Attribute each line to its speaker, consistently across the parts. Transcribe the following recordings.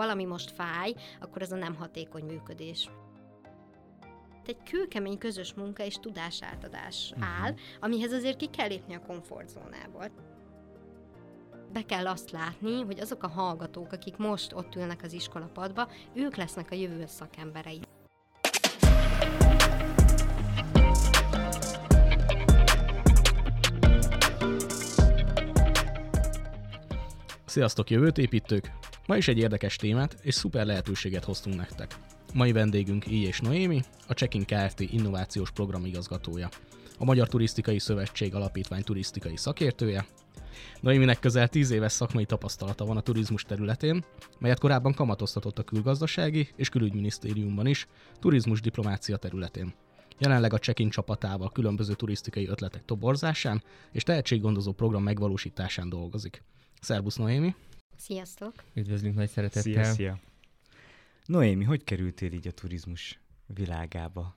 Speaker 1: valami most fáj, akkor ez a nem hatékony működés egy kőkemény közös munka és tudásátadás uh-huh. áll, amihez azért ki kell lépni a komfortzónából. Be kell azt látni, hogy azok a hallgatók, akik most ott ülnek az iskolapadba, ők lesznek a jövő szakemberei.
Speaker 2: Sziasztok jövőt építők! Ma is egy érdekes témát és szuper lehetőséget hoztunk nektek. Mai vendégünk I. és Noémi, a Checking Kft. innovációs programigazgatója, a Magyar Turisztikai Szövetség Alapítvány turisztikai szakértője. Noéminek közel 10 éves szakmai tapasztalata van a turizmus területén, melyet korábban kamatoztatott a külgazdasági és külügyminisztériumban is, turizmus diplomácia területén. Jelenleg a Check-in csapatával különböző turisztikai ötletek toborzásán és tehetséggondozó program megvalósításán dolgozik. Szerbusz Noémi!
Speaker 1: Sziasztok!
Speaker 3: Üdvözlünk nagy szeretettel!
Speaker 4: Szia, szia. Noémi, hogy kerültél így a turizmus világába?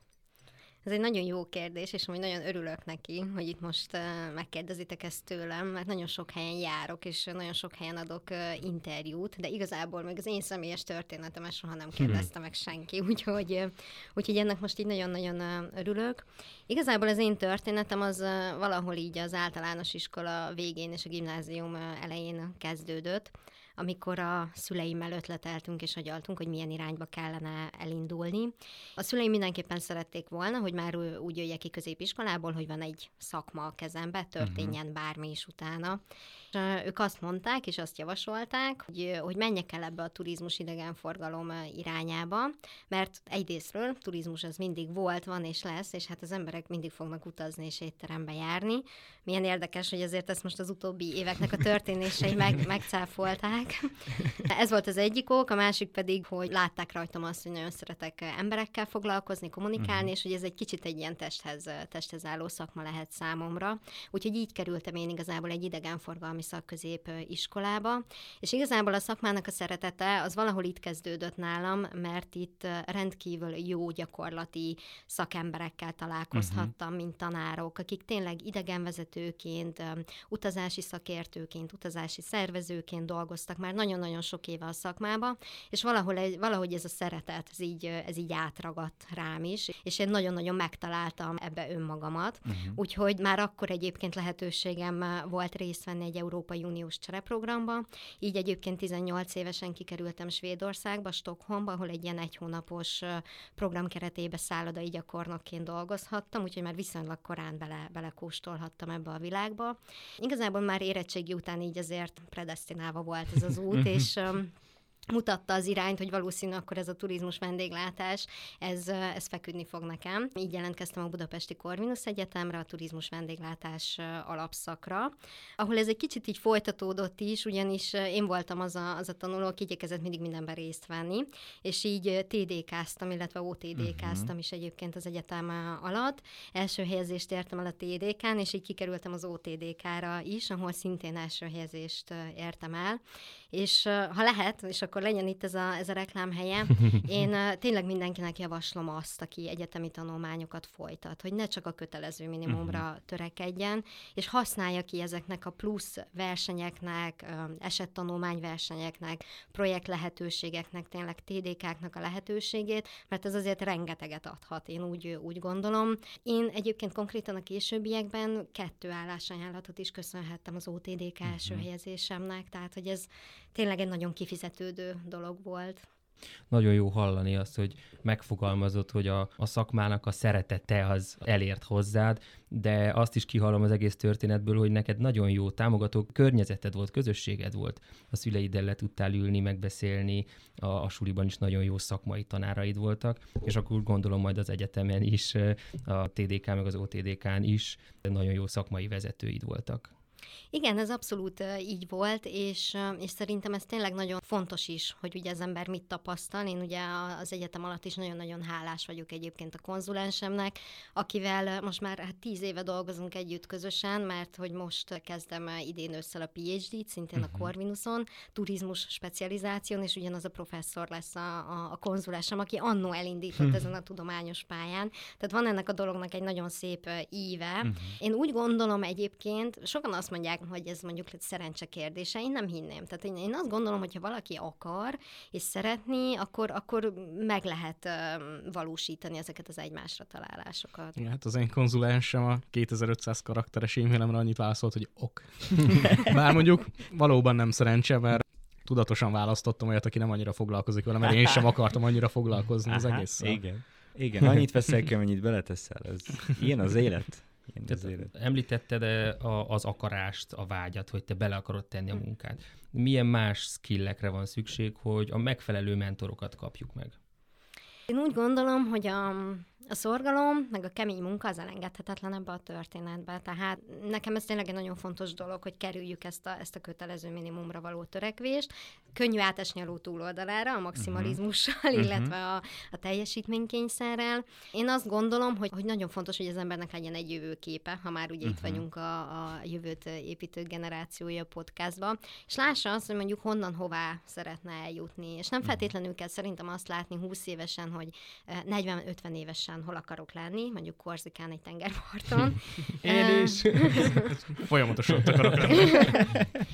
Speaker 1: Ez egy nagyon jó kérdés, és amúgy nagyon örülök neki, hogy itt most megkérdezitek ezt tőlem, mert nagyon sok helyen járok, és nagyon sok helyen adok interjút, de igazából meg az én személyes történetem soha nem kérdezte meg senki, úgyhogy, úgyhogy ennek most így nagyon-nagyon örülök. Igazából az én történetem az valahol így az általános iskola végén és a gimnázium elején kezdődött amikor a szüleimmel ötleteltünk és agyaltunk, hogy milyen irányba kellene elindulni. A szüleim mindenképpen szerették volna, hogy már úgy jöjjek ki középiskolából, hogy van egy szakma a kezembe, történjen uh-huh. bármi is utána. Ők azt mondták, és azt javasolták, hogy, hogy menjek el ebbe a turizmus idegenforgalom irányába, mert egyrésztről turizmus az mindig volt, van és lesz, és hát az emberek mindig fognak utazni és étterembe járni. Milyen érdekes, hogy azért ezt most az utóbbi éveknek a történései meg, megcáfolták. Ez volt az egyik ok, a másik pedig, hogy látták rajtam azt, hogy nagyon szeretek emberekkel foglalkozni, kommunikálni, uh-huh. és hogy ez egy kicsit egy ilyen testhez, testhez álló szakma lehet számomra. Úgyhogy így kerültem én igazából egy idegenforgalmi szakközép iskolába, és igazából a szakmának a szeretete az valahol itt kezdődött nálam, mert itt rendkívül jó gyakorlati szakemberekkel találkozhattam, uh-huh. mint tanárok, akik tényleg idegenvezetőként, utazási szakértőként, utazási szervezőként dolgoztak már nagyon-nagyon sok éve a szakmába, és valahol egy, valahogy ez a szeretet, ez így, ez így átragadt rám is, és én nagyon-nagyon megtaláltam ebbe önmagamat, uh-huh. úgyhogy már akkor egyébként lehetőségem volt részt venni egy Európai Uniós csereprogramba. Így egyébként 18 évesen kikerültem Svédországba, Stockholmba, ahol egy ilyen egy hónapos program keretében szállodai gyakornokként dolgozhattam, úgyhogy már viszonylag korán bele, belekóstolhattam ebbe a világba. Igazából már érettségi után így azért predestinálva volt ez az út, és mutatta az irányt, hogy valószínű akkor ez a turizmus vendéglátás, ez, ez feküdni fog nekem. Így jelentkeztem a Budapesti Corvinus Egyetemre, a turizmus vendéglátás alapszakra, ahol ez egy kicsit így folytatódott is, ugyanis én voltam az a, az a tanuló, aki igyekezett mindig mindenben részt venni, és így TDK-ztam, illetve OTDK-ztam uh-huh. is egyébként az egyetem alatt. Első helyezést értem el a TDK-n, és így kikerültem az OTDK-ra is, ahol szintén első helyezést értem el. És ha lehet, és akkor legyen itt ez a, ez a reklám helye. Én tényleg mindenkinek javaslom azt, aki egyetemi tanulmányokat folytat, hogy ne csak a kötelező minimumra uh-huh. törekedjen, és használja ki ezeknek a plusz versenyeknek, esettanulmányversenyeknek, projekt lehetőségeknek, tényleg TDK-knak a lehetőségét, mert ez azért rengeteget adhat, én úgy, úgy gondolom. Én egyébként konkrétan a későbbiekben kettő állásajánlatot is köszönhettem az OTDK első mhm. helyezésemnek, tehát hogy ez tényleg egy nagyon kifizetődő dolog volt.
Speaker 3: Nagyon jó hallani azt, hogy megfogalmazott, hogy a, a szakmának a szeretete az elért hozzád, de azt is kihallom az egész történetből, hogy neked nagyon jó támogató környezeted volt, közösséged volt. A szüleiddel le tudtál ülni, megbeszélni, a, a suliban is nagyon jó szakmai tanáraid voltak, és akkor gondolom majd az egyetemen is, a TDK meg az OTDK-n is nagyon jó szakmai vezetőid voltak.
Speaker 1: Igen, ez abszolút így volt, és, és szerintem ez tényleg nagyon fontos is, hogy ugye az ember mit tapasztal. Én ugye az egyetem alatt is nagyon-nagyon hálás vagyok egyébként a konzulensemnek, akivel most már hát tíz éve dolgozunk együtt közösen, mert hogy most kezdem idén össze a PhD-t, szintén uh-huh. a mhm. Corvinuson, turizmus specializáción, és ugyanaz a professzor lesz a, a, a konzulásem, aki annó elindított uh-huh. ezen a tudományos pályán. Tehát van ennek a dolognak egy nagyon szép íve. Uh-huh. Én úgy gondolom egyébként, sokan azt mondják, hogy ez mondjuk szerencse kérdése, én nem hinném. Tehát én, én azt gondolom, hogy ha valaki aki akar és szeretni, akkor, akkor meg lehet valósítani ezeket az egymásra találásokat.
Speaker 2: Ja, hát az én konzulensem a 2500 karakteres e-mailemre annyit válaszolt, hogy ok. Bár mondjuk valóban nem szerencse, mert tudatosan választottam olyat, aki nem annyira foglalkozik vele, mert én sem akartam annyira foglalkozni Aha, az egész.
Speaker 4: Igen. Igen, annyit veszel ki, amennyit beleteszel. Ez ilyen az élet. Ilyen az élet.
Speaker 3: Említetted az akarást, a vágyat, hogy te bele akarod tenni a munkát. Milyen más skillekre van szükség, hogy a megfelelő mentorokat kapjuk meg?
Speaker 1: Én úgy gondolom, hogy a, a szorgalom, meg a kemény munka az elengedhetetlen ebbe a történetbe. Tehát nekem ez tényleg egy nagyon fontos dolog, hogy kerüljük ezt a, ezt a kötelező minimumra való törekvést. Könnyű átesni a ló túloldalára, a maximalizmussal, uh-huh. illetve a, a teljesítménykényszerrel. Én azt gondolom, hogy, hogy nagyon fontos, hogy az embernek legyen egy jövőképe, ha már ugye uh-huh. itt mhm. vagyunk a, a jövőt építő generációja podcastban, és lássa azt, hogy mondjuk honnan hová szeretne eljutni. És nem mhm. feltétlenül kell szerintem azt látni 20 évesen, hogy 40-50 eh, évesen pontosan hol akarok lenni, mondjuk Korzikán egy tengerparton.
Speaker 2: Én is. Folyamatosan ott akarok lenni.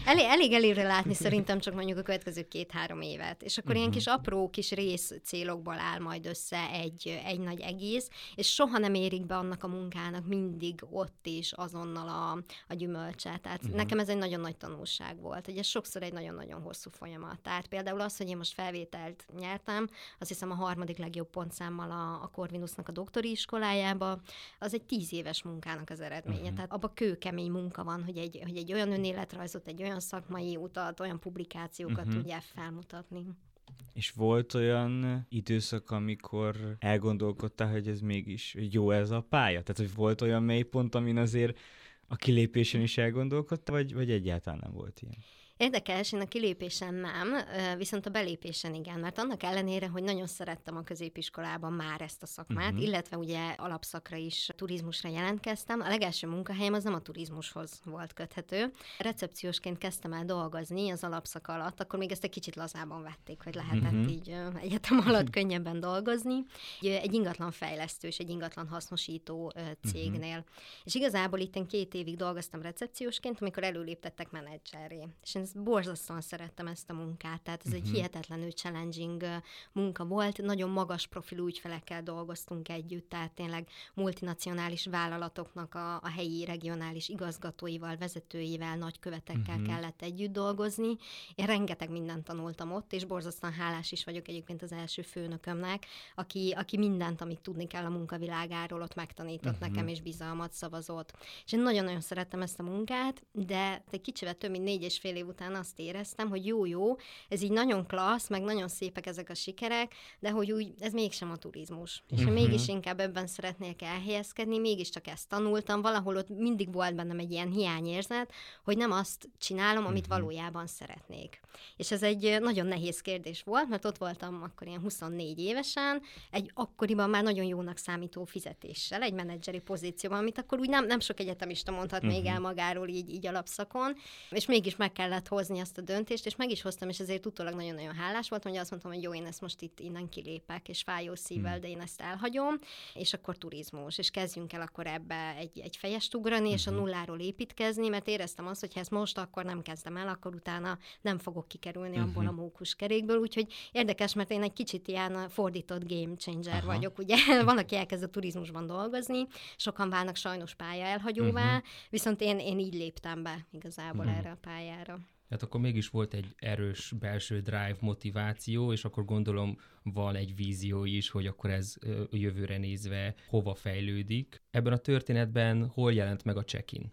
Speaker 1: elég, elég előre látni szerintem csak mondjuk a következő két-három évet. És akkor uh-huh. ilyen mhm. kis apró kis rész célokból áll majd össze egy, egy nagy egész, és soha nem érik be annak a munkának mindig ott is azonnal a, a gyümölcse. Tehát uh-huh. nekem ez egy nagyon nagy tanulság volt, hogy ez sokszor egy nagyon-nagyon hosszú folyamat. Tehát például az, hogy én most felvételt nyertem, azt hiszem a harmadik legjobb pontszámmal a, a Corvinusnak a doktori iskolájába, az egy tíz éves munkának az eredménye. Uh-huh. Tehát abban kőkemény munka van, hogy egy, hogy egy olyan önéletrajzot, egy olyan szakmai utat, olyan publikációkat uh-huh. tudják felmutatni.
Speaker 4: És volt olyan időszak, amikor elgondolkodtál, hogy ez mégis jó ez a pálya? Tehát, hogy volt olyan mélypont, amin azért a kilépésen is elgondolkodtál, vagy, vagy egyáltalán nem volt ilyen?
Speaker 1: Érdekes, én a kilépésen nem, viszont a belépésen igen, mert annak ellenére, hogy nagyon szerettem a középiskolában már ezt a szakmát, uh-huh. illetve ugye alapszakra is turizmusra jelentkeztem, a legelső munkahelyem az nem a turizmushoz volt köthető. Recepciósként kezdtem el dolgozni az alapszak alatt, akkor még ezt egy kicsit lazában vették, hogy lehetett uh-huh. így egyetem alatt könnyebben dolgozni. Egy ingatlan fejlesztő és egy ingatlan hasznosító cégnél. Uh-huh. És igazából itt két évig dolgoztam recepciósként, amikor előléptettek menedzseré. És én ezt borzasztóan szerettem ezt a munkát, tehát ez uh-huh. egy mhm. hihetetlenül challenging munka volt, nagyon magas profilú ügyfelekkel dolgoztunk együtt, tehát tényleg multinacionális vállalatoknak a, a helyi regionális igazgatóival, vezetőivel, nagykövetekkel uh-huh. kellett együtt dolgozni. Én rengeteg mindent tanultam ott, és borzasztóan hálás is vagyok egyébként az első főnökömnek, aki, aki mindent, amit tudni kell a munkavilágáról, ott megtanított uh-huh. nekem, és bizalmat szavazott. És én nagyon-nagyon szerettem ezt a munkát, de egy kicsivel több mint négy és fél év után azt éreztem, hogy jó-jó, ez így nagyon klassz, meg nagyon szépek ezek a sikerek, de hogy úgy ez mégsem a turizmus. És uh-huh. mégis inkább ebben szeretnék elhelyezkedni, mégiscsak ezt tanultam, valahol ott mindig volt bennem egy ilyen hiányérzet, hogy nem azt csinálom, amit uh-huh. valójában szeretnék. És ez egy nagyon nehéz kérdés volt, mert ott voltam akkor ilyen 24 évesen, egy akkoriban már nagyon jónak számító fizetéssel, egy menedzseri pozícióban, amit akkor úgy nem, nem sok egyetemista mondhat uh-huh. még el magáról így, így alapszakon, és mégis meg kellett hozni ezt a döntést, és meg is hoztam, és ezért utólag nagyon-nagyon hálás voltam, hogy azt mondtam, hogy jó, én ezt most itt innen kilépek, és fájó szívvel, hmm. de én ezt elhagyom, és akkor turizmus, és kezdjünk el akkor ebbe egy, egy fejest ugrani, uh-huh. és a mhm. nulláról építkezni, mert éreztem azt, hogy ha ezt most akkor nem kezdem el, akkor utána nem fogok kikerülni uh-huh. abból a mókus kerékből, úgyhogy érdekes, mert én egy kicsit ilyen fordított game changer Aha. vagyok, ugye van, aki elkezd a turizmusban dolgozni, sokan válnak sajnos pálya elhagyóvá, uh-huh. viszont én, én így léptem be igazából uh-huh. erre a pályára.
Speaker 3: Tehát akkor mégis volt egy erős belső drive, motiváció, és akkor gondolom van egy vízió is, hogy akkor ez jövőre nézve hova fejlődik. Ebben a történetben hol jelent meg a check-in?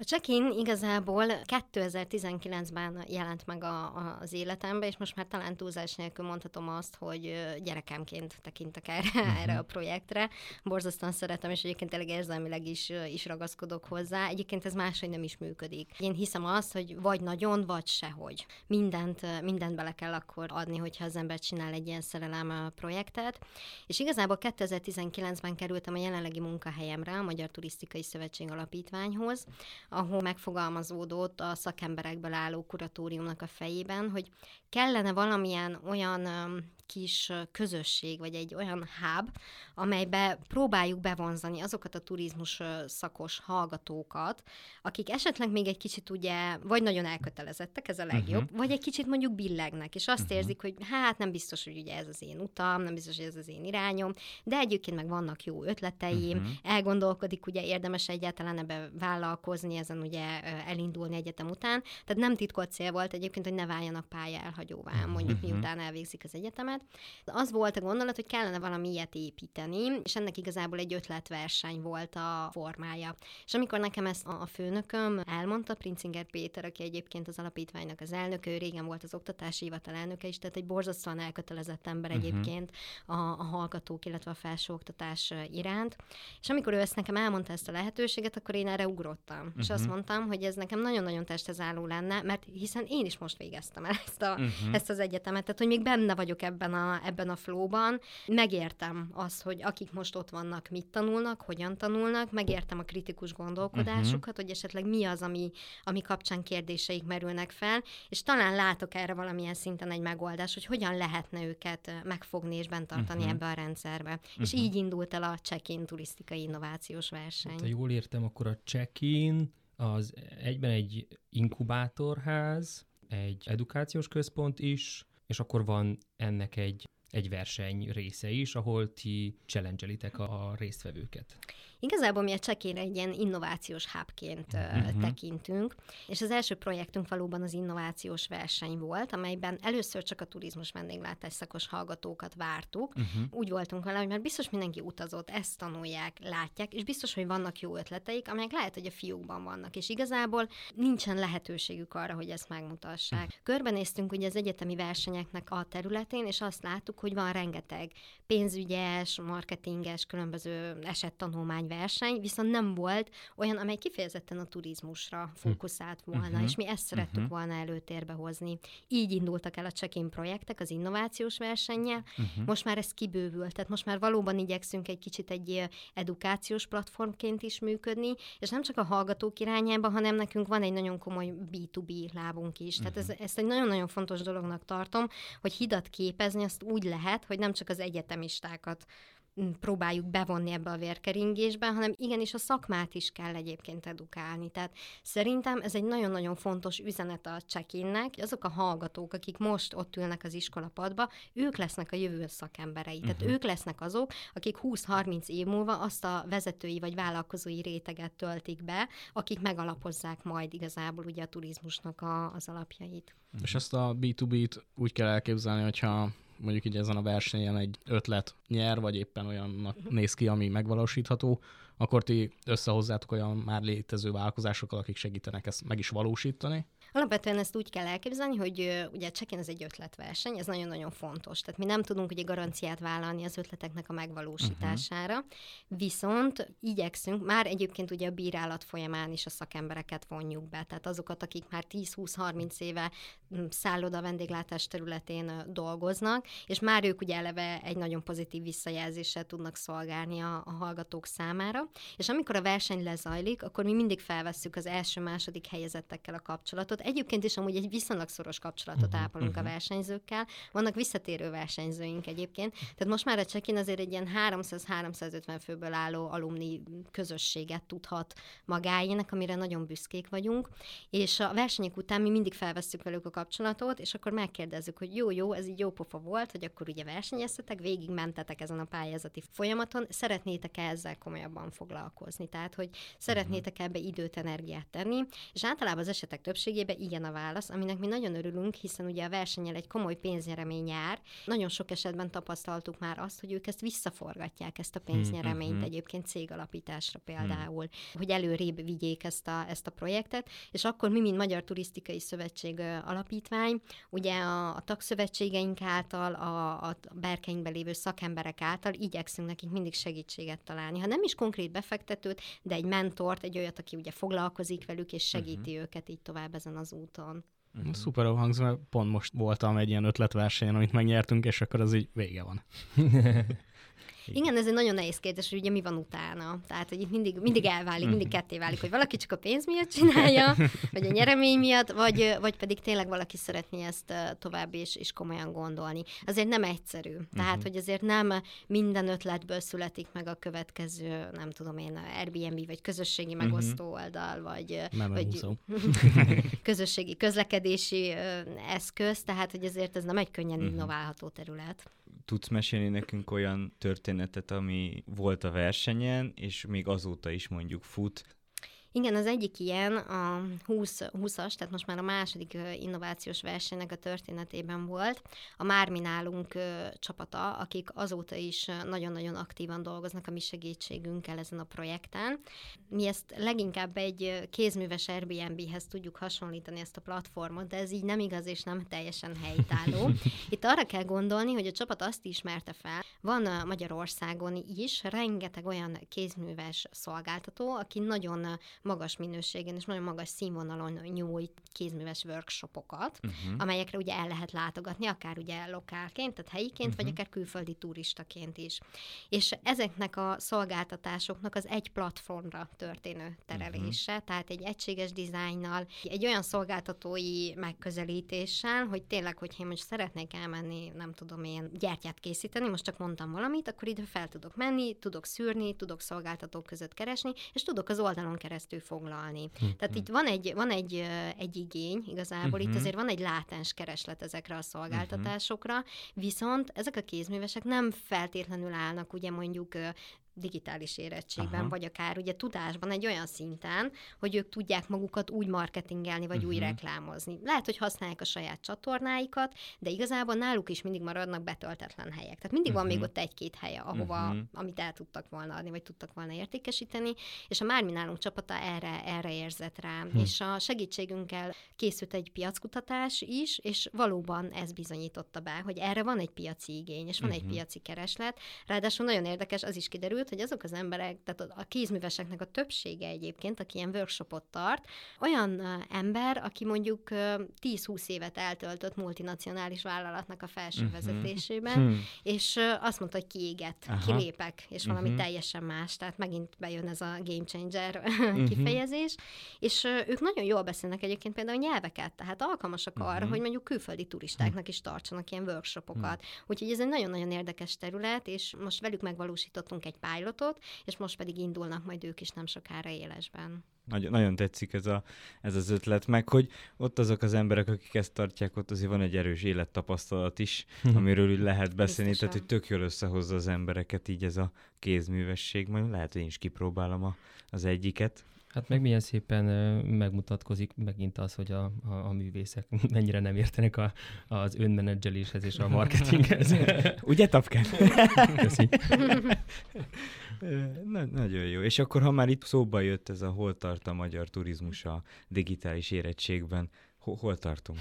Speaker 1: A check-in igazából 2019-ben jelent meg a, a, az életembe, és most már talán túlzás nélkül mondhatom azt, hogy gyerekemként tekintek erre, uh-huh. erre a projektre. Borzasztóan szeretem, és egyébként tényleg érzelmileg is, is ragaszkodok hozzá. Egyébként ez máshogy nem is működik. Én hiszem azt, hogy vagy nagyon, vagy sehogy. Mindent, mindent bele kell akkor adni, hogyha az ember csinál egy ilyen szerelem projektet. És igazából 2019-ben kerültem a jelenlegi munkahelyemre, a Magyar Turisztikai Szövetség Alapítványhoz, ahol megfogalmazódott a szakemberekből álló kuratóriumnak a fejében, hogy kellene valamilyen olyan kis közösség, vagy egy olyan hub, amelybe próbáljuk bevonzani azokat a turizmus szakos hallgatókat, akik esetleg még egy kicsit ugye, vagy nagyon elkötelezettek, ez a legjobb, uh-huh. vagy egy kicsit mondjuk billegnek, és azt uh-huh. érzik, hogy hát nem biztos, hogy ugye ez az én utam, nem biztos, hogy ez az én irányom, de egyébként meg vannak jó ötleteim, uh-huh. elgondolkodik, ugye érdemes egyáltalán ebbe vállalkozni, ezen ugye elindulni egyetem után. Tehát nem titkolt cél volt egyébként, hogy ne váljanak pálya elhagyóvá, mondjuk uh-huh. miután elvégzik az egyetemet. Az volt a gondolat, hogy kellene valami ilyet építeni, és ennek igazából egy ötletverseny volt a formája. És amikor nekem ezt a főnököm elmondta, Princinger Péter, aki egyébként az alapítványnak az elnöke, ő régen volt az oktatási hivatal elnöke is, tehát egy borzasztóan elkötelezett ember uh-huh. egyébként a, a hallgatók, illetve a felsőoktatás iránt. És amikor ő ezt nekem elmondta ezt a lehetőséget, akkor én erre ugrottam. Uh-huh. És azt mondtam, hogy ez nekem nagyon-nagyon testhez álló lenne, mert hiszen én is most végeztem el ezt, a, uh-huh. ezt az egyetemet, tehát hogy még benne vagyok ebben a, ebben a flóban, megértem azt, hogy akik most ott vannak, mit tanulnak, hogyan tanulnak, megértem a kritikus gondolkodásukat, uh-huh. hogy esetleg mi az, ami, ami kapcsán kérdéseik merülnek fel, és talán látok erre valamilyen szinten egy megoldás, hogy hogyan lehetne őket megfogni és bent tartani uh-huh. ebbe a rendszerbe. Uh-huh. És így indult el a check-in turisztikai innovációs verseny. Hát,
Speaker 3: ha jól értem, akkor a check-in az egyben egy inkubátorház, egy edukációs központ is, és akkor van ennek egy, egy verseny része is, ahol ti challenge a résztvevőket.
Speaker 1: Igazából mi a csekére egy ilyen innovációs hubként uh-huh. tekintünk, és az első projektünk valóban az innovációs verseny volt, amelyben először csak a turizmus vendéglátás szakos hallgatókat vártuk. Uh-huh. Úgy voltunk vele, hogy már biztos mindenki utazott, ezt tanulják, látják, és biztos, hogy vannak jó ötleteik, amelyek lehet, hogy a fiúkban vannak, és igazából nincsen lehetőségük arra, hogy ezt megmutassák. Uh-huh. Körbenéztünk ugye az egyetemi versenyeknek a területén, és azt láttuk, hogy van rengeteg pénzügyes, marketinges, különböző esettanulmány verseny, viszont nem volt olyan, amely kifejezetten a turizmusra fókuszált volna, uh-huh. és mi ezt szerettük uh-huh. volna előtérbe hozni. Így indultak el a check-in projektek az innovációs versennyel, uh-huh. most már ez kibővült, tehát most már valóban igyekszünk egy kicsit egy edukációs platformként is működni, és nem csak a hallgatók irányába, hanem nekünk van egy nagyon komoly B2B lábunk is. Tehát ez, ezt egy nagyon-nagyon fontos dolognak tartom, hogy hidat képezni azt úgy lehet, hogy nem csak az egyetemistákat próbáljuk bevonni ebbe a vérkeringésbe, hanem igenis a szakmát is kell egyébként edukálni. Tehát szerintem ez egy nagyon-nagyon fontos üzenet a check-innek, azok a hallgatók, akik most ott ülnek az iskolapadba, ők lesznek a jövő szakemberei. Uh-huh. Tehát mhm. ők lesznek azok, akik 20-30 év múlva azt a vezetői vagy vállalkozói réteget töltik be, akik megalapozzák majd igazából ugye a turizmusnak a, az alapjait.
Speaker 2: És ezt a B2B-t úgy kell elképzelni, hogyha mondjuk így ezen a versenyen egy ötlet nyer, vagy éppen olyannak mhm. néz ki, ami megvalósítható, akkor ti összehozzátok olyan már létező vállalkozásokkal, akik segítenek ezt meg is valósítani,
Speaker 1: Alapvetően ezt úgy kell elképzelni, hogy ugye check ez egy ötletverseny, ez nagyon-nagyon fontos. Tehát mi nem tudunk ugye garanciát vállalni az ötleteknek a megvalósítására, uh-huh. viszont igyekszünk, már egyébként ugye a bírálat folyamán is a szakembereket vonjuk be, tehát azokat, akik már 10-20-30 éve szálloda vendéglátás területén dolgoznak, és már ők ugye eleve egy nagyon pozitív visszajelzéssel tudnak szolgálni a, a hallgatók számára, és amikor a verseny lezajlik, akkor mi mindig felvesszük az első-második helyezettekkel a kapcsolatot, kapcsolatot. Egyébként is amúgy egy viszonylag szoros kapcsolatot uh-huh, ápolunk uh-huh. a versenyzőkkel. Vannak visszatérő versenyzőink egyébként. Tehát most már a Csekin azért egy ilyen 300-350 főből álló alumni közösséget tudhat magáének, amire nagyon büszkék vagyunk. És a versenyek után mi mindig felvesszük velük a kapcsolatot, és akkor megkérdezzük, hogy jó, jó, ez így jó pofa volt, hogy akkor ugye versenyeztetek, végig mentetek ezen a pályázati folyamaton, szeretnétek -e ezzel komolyabban foglalkozni? Tehát, hogy szeretnétek ebbe időt, energiát tenni, és általában az esetek többségében lényegében igen a válasz, aminek mi nagyon örülünk, hiszen ugye a versenyel egy komoly pénznyeremény jár. Nagyon sok esetben tapasztaltuk már azt, hogy ők ezt visszaforgatják, ezt a pénznyereményt mm-hmm. egyébként cégalapításra például, mm. hogy előrébb vigyék ezt a, ezt a projektet, és akkor mi, mint Magyar Turisztikai Szövetség alapítvány, ugye a, a tagszövetségeink által, a, a berkeinkben lévő szakemberek által igyekszünk nekik mindig segítséget találni. Ha nem is konkrét befektetőt, de egy mentort, egy olyat, aki ugye foglalkozik velük, és segíti uh-huh. őket így tovább ezen az úton.
Speaker 2: Uh-huh. Szuper hangzik, mert pont most voltam egy ilyen ötletversenyen, amit megnyertünk, és akkor az így vége van.
Speaker 1: Igen, ez egy nagyon nehéz kérdés, hogy ugye mi van utána. Tehát, hogy itt mindig, mindig elválik, mindig
Speaker 2: Mhm.
Speaker 1: ketté válik, hogy valaki csak a pénz miatt csinálja, vagy a nyeremény miatt, vagy, vagy pedig tényleg valaki szeretné ezt tovább és, és komolyan gondolni. Azért nem egyszerű. Tehát,
Speaker 2: Mhm.
Speaker 1: hogy azért nem minden ötletből születik meg a következő, nem tudom én, Airbnb, vagy közösségi
Speaker 2: Mhm.
Speaker 1: megosztó oldal, vagy, vagy közösségi közlekedési eszköz, tehát, hogy azért ez nem egy könnyen
Speaker 2: Mhm.
Speaker 1: innoválható terület.
Speaker 4: Tudsz mesélni nekünk olyan történetet, ami volt a versenyen, és még azóta is mondjuk fut,
Speaker 1: Igen, az egyik ilyen a 20, 20-as, tehát most már a második innovációs versenynek a történetében volt. A Mármi nálunk csapata, akik azóta is nagyon-nagyon aktívan dolgoznak a mi segítségünkkel ezen a projekten. Mi ezt leginkább egy kézműves Airbnb-hez tudjuk hasonlítani ezt a platformot, de ez így nem igaz és nem teljesen helytálló. Itt arra kell gondolni, hogy a csapat azt ismerte fel, van Magyarországon is rengeteg olyan kézműves szolgáltató, aki nagyon magas minőségen és nagyon magas színvonalon nyújt kézműves workshopokat, uh-huh. amelyekre ugye el lehet látogatni, akár ugye lokálként, tehát helyiként, uh-huh. vagy akár külföldi turistaként is. És ezeknek a szolgáltatásoknak az egy platformra történő terelése, uh-huh. tehát egy egységes dizájnnal, egy olyan szolgáltatói megközelítéssel, hogy tényleg, hogyha én most szeretnék elmenni, nem tudom én, gyertyát készíteni, most csak mondtam valamit, akkor ide fel tudok menni, tudok szűrni, tudok szolgáltatók között keresni, és tudok az oldalon keresztül foglalni. Uh-huh. Tehát itt van egy, van egy, egy igény, igazából uh-huh. itt azért van egy látens kereslet ezekre a szolgáltatásokra, viszont ezek a kézművesek nem feltétlenül állnak ugye mondjuk digitális érettségben,
Speaker 4: Aha.
Speaker 1: vagy akár ugye tudásban egy olyan szinten, hogy ők tudják magukat úgy marketingelni, vagy uh-huh. úgy reklámozni. Lehet, hogy használják a saját csatornáikat, de igazából náluk is mindig maradnak betöltetlen helyek. Tehát mindig uh-huh. van még ott egy-két helye, ahova,
Speaker 4: Mhm.
Speaker 1: uh-huh. amit el tudtak volna adni, vagy tudtak volna értékesíteni, és a Mármi nálunk csapata erre, erre érzett rá. Uh-huh. És a segítségünkkel készült egy piackutatás is, és valóban ez bizonyította be, hogy erre van egy piaci igény, és van uh-huh. egy piaci kereslet. Ráadásul nagyon érdekes, az is kiderült, hogy azok az emberek, tehát a kézműveseknek a többsége egyébként, aki ilyen workshopot tart, olyan ember, aki mondjuk ö, 10-20 évet eltöltött multinacionális vállalatnak a felső
Speaker 4: Mhm.
Speaker 1: vezetésében,
Speaker 4: Hmm.
Speaker 1: és azt mondta, hogy kiégett,
Speaker 4: Aha.
Speaker 1: kilépek, és valami
Speaker 4: Mhm.
Speaker 1: teljesen más, tehát megint bejön ez a game changer kifejezés, és ők nagyon jól beszélnek egyébként például nyelveket, tehát alkalmasak arra, hogy mondjuk külföldi turistáknak is tartsanak ilyen workshopokat. Úgyhogy ez egy nagyon-nagyon érdekes terület, és most velük megvalósítottunk egy pilotot, és most pedig indulnak majd ők is nem sokára élesben.
Speaker 4: Nagyon, nagyon tetszik ez, a, ez az ötlet, meg hogy ott azok az emberek, akik ezt tartják, ott azért van egy erős élettapasztalat is, amiről úgy lehet beszélni, tehát hogy
Speaker 1: Biztosan.
Speaker 4: tök jól összehozza az embereket így ez a kézművesség, majd lehet, hogy én is kipróbálom a, az egyiket.
Speaker 3: Hát meg milyen szépen megmutatkozik megint az, hogy a, a, a művészek mennyire nem értenek a, az önmenedzseléshez és a marketinghez.
Speaker 4: Ugye, Tapkán?
Speaker 3: Köszi.
Speaker 4: Na, nagyon jó. És akkor, ha már itt szóba jött ez a hol tart a magyar turizmus a digitális érettségben, hol, hol tartunk?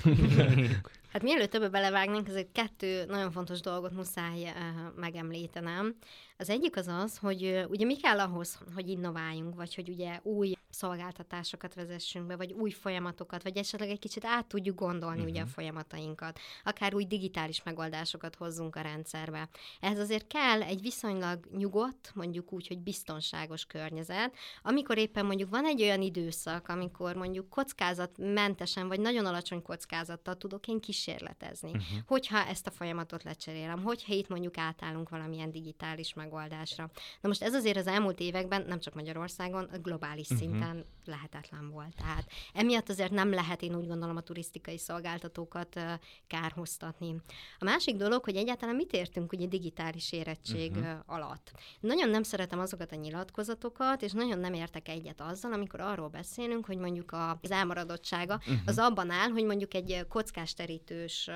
Speaker 1: Hát mielőtt ebbe belevágnánk, ezek kettő nagyon fontos dolgot muszáj uh, megemlítenem. Az egyik az az, hogy uh, ugye mi kell ahhoz, hogy innováljunk, vagy hogy ugye új szolgáltatásokat vezessünk be, vagy új folyamatokat, vagy esetleg egy kicsit át tudjuk gondolni uh-huh. ugye a folyamatainkat, akár új digitális megoldásokat hozzunk a rendszerbe. Ehhez azért kell egy viszonylag nyugodt, mondjuk úgy, hogy biztonságos környezet, amikor éppen mondjuk van egy olyan időszak, amikor mondjuk kockázatmentesen, vagy nagyon alacsony kockázattal tudok én kísérletezni. Uh-huh. Hogyha ezt a folyamatot lecserélem, hogyha itt mondjuk átállunk valamilyen digitális megoldásra. Na most ez azért az elmúlt években, nem csak Magyarországon, a globális uh-huh. szinten lehetetlen volt. Tehát emiatt azért nem lehet, én úgy gondolom, a turisztikai szolgáltatókat kárhoztatni. A másik dolog, hogy egyáltalán mit értünk ugye digitális érettség uh-huh. alatt. Nagyon nem szeretem azokat a nyilatkozatokat, és nagyon nem értek egyet azzal, amikor arról beszélünk, hogy mondjuk az elmaradottsága uh-huh. az abban áll, hogy mondjuk egy kockásterítős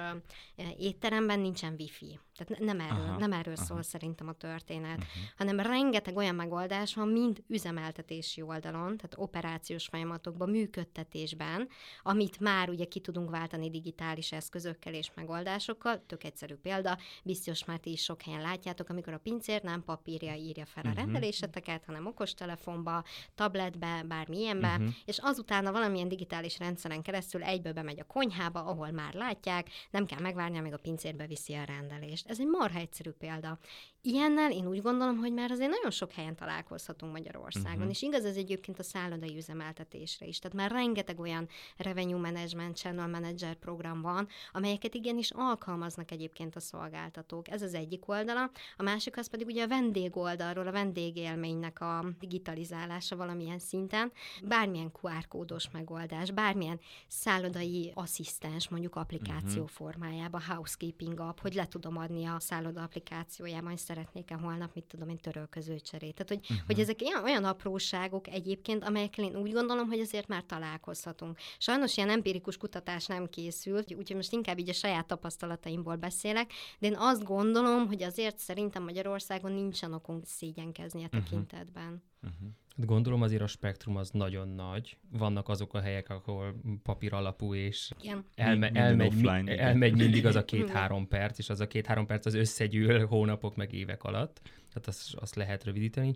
Speaker 1: uh, étteremben nincsen wifi. Tehát ne- nem erről,
Speaker 4: Aha,
Speaker 1: nem erről
Speaker 4: aha.
Speaker 1: szól szerintem a történet, uh-huh. hanem rengeteg olyan megoldás van, mind üzemeltetési oldalon, tehát operációs folyamatokban, működtetésben, amit már ugye ki tudunk váltani digitális eszközökkel és megoldásokkal. Tök egyszerű példa, biztos már ti is sok helyen látjátok, amikor a pincér nem papírja írja fel a
Speaker 4: Mhm.
Speaker 1: rendeléseteket, hanem okostelefonba, tabletbe, bármilyenbe,
Speaker 4: Mhm.
Speaker 1: és azután valamilyen digitális rendszeren keresztül egyből bemegy a konyhába, ahol már látják, nem kell megvárni, amíg a pincérbe viszi a rendelést. Ez egy marha egyszerű példa. Ilyennel én úgy gondolom, hogy már azért nagyon sok helyen találkozhatunk Magyarországon, uh-huh. és igaz ez egyébként a szállodai üzemeltetésre is. Tehát már rengeteg olyan revenue management, channel manager program van, amelyeket igenis alkalmaznak egyébként a szolgáltatók. Ez az egyik oldala. A másik az pedig ugye a vendég oldalról, a vendégélménynek a digitalizálása valamilyen szinten. Bármilyen QR kódos megoldás, bármilyen szállodai asszisztens, mondjuk applikáció uh-huh. formájában, housekeeping app, hogy le tudom adni a szálloda applikációjában, szeretnék-e holnap, mit tudom én, törölközőcserét. Tehát, hogy, uh-huh. hogy ezek ilyen, olyan apróságok egyébként, amelyekkel én úgy gondolom, hogy azért már találkozhatunk. Sajnos ilyen empirikus kutatás nem készült, úgyhogy most inkább így a saját tapasztalataimból beszélek, de én azt gondolom, hogy azért szerintem Magyarországon nincsen okunk szégyenkezni a uh-huh. tekintetben. Uh-huh.
Speaker 3: Gondolom azért a spektrum az nagyon nagy. Vannak azok a helyek, ahol papír alapú, és
Speaker 1: igen.
Speaker 3: elme, elmegy, offline, elmegy mindig az a két-három perc, és az a két-három perc az összegyűl hónapok meg évek alatt. Tehát azt, azt lehet rövidíteni.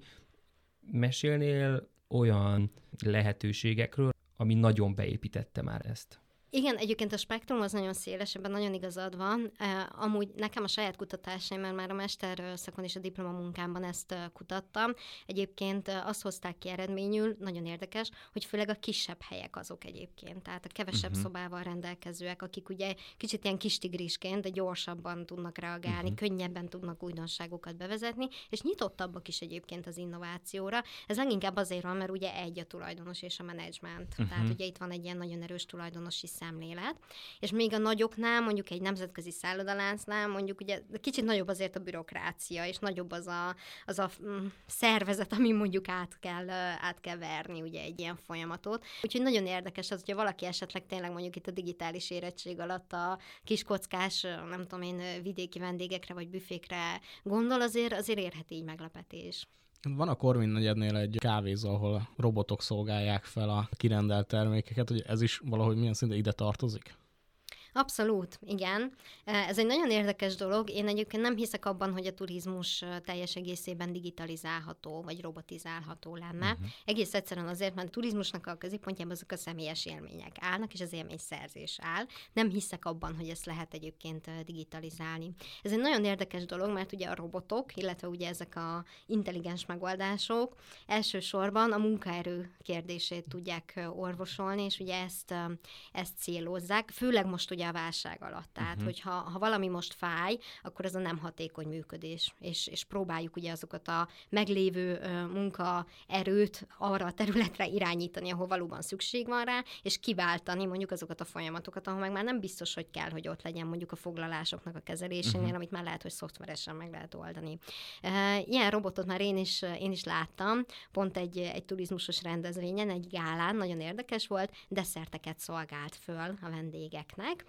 Speaker 3: Mesélnél olyan lehetőségekről, ami nagyon beépítette már ezt?
Speaker 1: Igen, egyébként a spektrum az nagyon széles, ebben nagyon igazad van. Amúgy nekem a saját kutatásaim, mert már a mester szakon és a diplomamunkámban ezt kutattam, egyébként azt hozták ki eredményül, nagyon érdekes, hogy főleg a kisebb helyek azok egyébként, tehát a kevesebb uh-huh. szobával rendelkezőek, akik ugye kicsit ilyen kis tigrisként, de gyorsabban tudnak reagálni, uh-huh. könnyebben tudnak újdonságokat bevezetni, és nyitottabbak is egyébként az innovációra. Ez leginkább azért van, mert ugye egy a tulajdonos és a menedzsment. Uh-huh. Tehát ugye itt van egy ilyen nagyon erős tulajdonosi szemlélet, és még a nagyoknál, mondjuk egy nemzetközi szállodaláncnál, mondjuk ugye kicsit nagyobb azért a bürokrácia, és nagyobb az a, az a mm, szervezet, ami mondjuk át kell, át kell verni ugye egy ilyen folyamatot. Úgyhogy nagyon érdekes az, hogyha valaki esetleg tényleg mondjuk itt a digitális érettség alatt a kiskockás, nem tudom én, vidéki vendégekre vagy büfékre gondol, azért, azért érhet így meglepetés.
Speaker 2: Van a Corvin negyednél egy kávézó, ahol robotok szolgálják fel a kirendelt termékeket, hogy ez is valahogy milyen szinten ide tartozik?
Speaker 1: Abszolút, igen. Ez egy nagyon érdekes dolog. Én egyébként nem hiszek abban, hogy a turizmus teljes egészében digitalizálható vagy robotizálható lenne. Uh-huh. Egész egyszerűen azért, mert a turizmusnak a középpontjában azok a személyes élmények állnak, és az élményszerzés áll. Nem hiszek abban, hogy ezt lehet egyébként digitalizálni. Ez egy nagyon érdekes dolog, mert ugye a robotok, illetve ugye ezek a intelligens megoldások elsősorban a munkaerő kérdését tudják orvosolni, és ugye ezt, ezt célozzák, főleg most ugye a válság alatt. Tehát, uh-huh. hogyha ha valami most fáj, akkor ez a nem hatékony működés, és, és próbáljuk ugye azokat a meglévő munkaerőt arra a területre irányítani, ahol valóban szükség van rá, és kiváltani mondjuk azokat a folyamatokat, ahol meg már nem biztos, hogy kell, hogy ott legyen mondjuk a foglalásoknak a kezelésénél, uh-huh. amit már lehet, hogy szoftveresen meg lehet oldani. Ilyen robotot már én is, én is láttam, pont egy, egy turizmusos rendezvényen, egy gálán, nagyon érdekes volt, desszerteket szolgált föl a vendégeknek,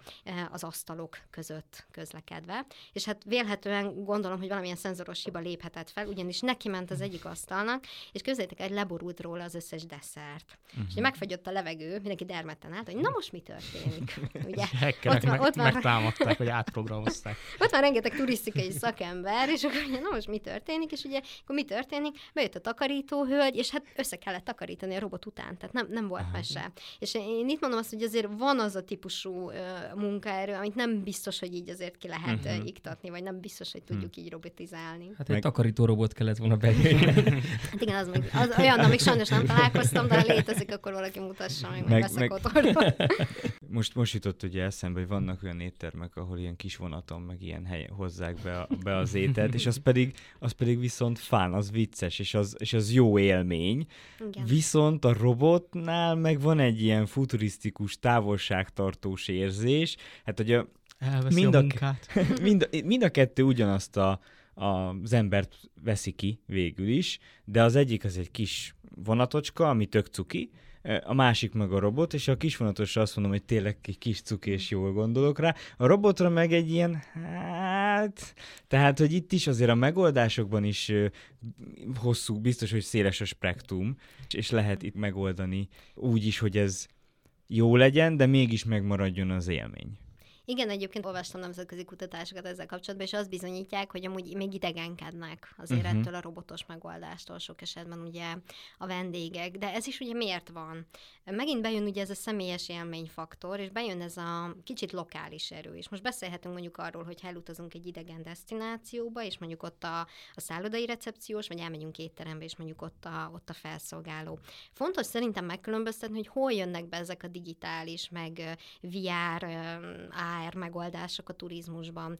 Speaker 1: az asztalok között közlekedve. És hát vélhetően gondolom, hogy valamilyen szenzoros hiba léphetett fel, ugyanis neki ment az egyik asztalnak, és közétek egy leborult róla az összes desszert. Uh-huh. És megfagyott a levegő, mindenki dermedten állt, hogy na most mi történik?
Speaker 2: Ugye? ott van, ott van, megtámadták, vagy átprogramozták.
Speaker 1: ott van rengeteg turisztikai szakember, és akkor ugye, na most mi történik, és ugye akkor mi történik? Bejött a takarítóhölgy, és hát össze kellett takarítani a robot után, tehát nem, nem volt mese. És én itt mondom azt, hogy azért van az a típusú munkaerő, amit nem biztos, hogy így azért ki lehet uh-huh. iktatni, vagy nem biztos, hogy tudjuk uh-huh. így robotizálni.
Speaker 3: Hát egy takarító robot kellett volna belőle.
Speaker 1: hát igen, az, még, az olyan, még sajnos nem találkoztam, de ha létezik, akkor valaki mutassa meg, meg, veszek meg...
Speaker 4: most, most jutott ugye eszembe, hogy vannak olyan éttermek, ahol ilyen kis vonaton, meg ilyen helyen hozzák be, a, be az ételt, és az pedig, az pedig viszont fán, az vicces, és az, és az jó élmény. Igen. Viszont a robotnál meg van egy ilyen futurisztikus, távolságtartós érzés, is. Hát ugye
Speaker 2: mind a, a
Speaker 4: mind, a, mind a kettő ugyanazt a, a, az embert veszi ki végül is, de az egyik az egy kis vonatocska, ami tök cuki, a másik meg a robot, és a kis vonatosra azt mondom, hogy tényleg egy kis cuki, és jól gondolok rá. A robotra meg egy ilyen, hát... Tehát, hogy itt is azért a megoldásokban is hosszú, biztos, hogy széles a spektrum, és lehet itt megoldani úgy is, hogy ez jó legyen, de mégis megmaradjon az élmény.
Speaker 1: Igen, egyébként olvastam nemzetközi kutatásokat ezzel kapcsolatban, és azt bizonyítják, hogy amúgy még idegenkednek azért uh-huh. ettől a robotos megoldástól sok esetben ugye a vendégek. De ez is ugye miért van? Megint bejön ugye ez a személyes élményfaktor, és bejön ez a kicsit lokális erő is. Most beszélhetünk mondjuk arról, hogy elutazunk egy idegen destinációba, és mondjuk ott a, a szállodai recepciós, vagy elmegyünk étterembe, és mondjuk ott a, ott a felszolgáló. Fontos szerintem megkülönböztetni, hogy hol jönnek be ezek a digitális, meg VR, AR megoldások a turizmusban.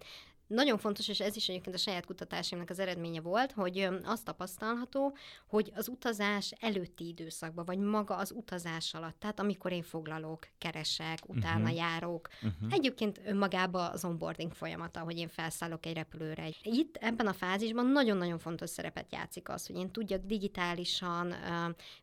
Speaker 1: Nagyon fontos, és ez is egyébként a saját kutatásaimnak az eredménye volt, hogy azt tapasztalható, hogy az utazás előtti időszakban, vagy maga az utazás alatt, tehát amikor én foglalok, keresek, utána uh-huh. járok, uh-huh. egyébként önmagában az onboarding folyamata, hogy én felszállok egy repülőre. Itt ebben a fázisban nagyon-nagyon fontos szerepet játszik az, hogy én tudjak digitálisan,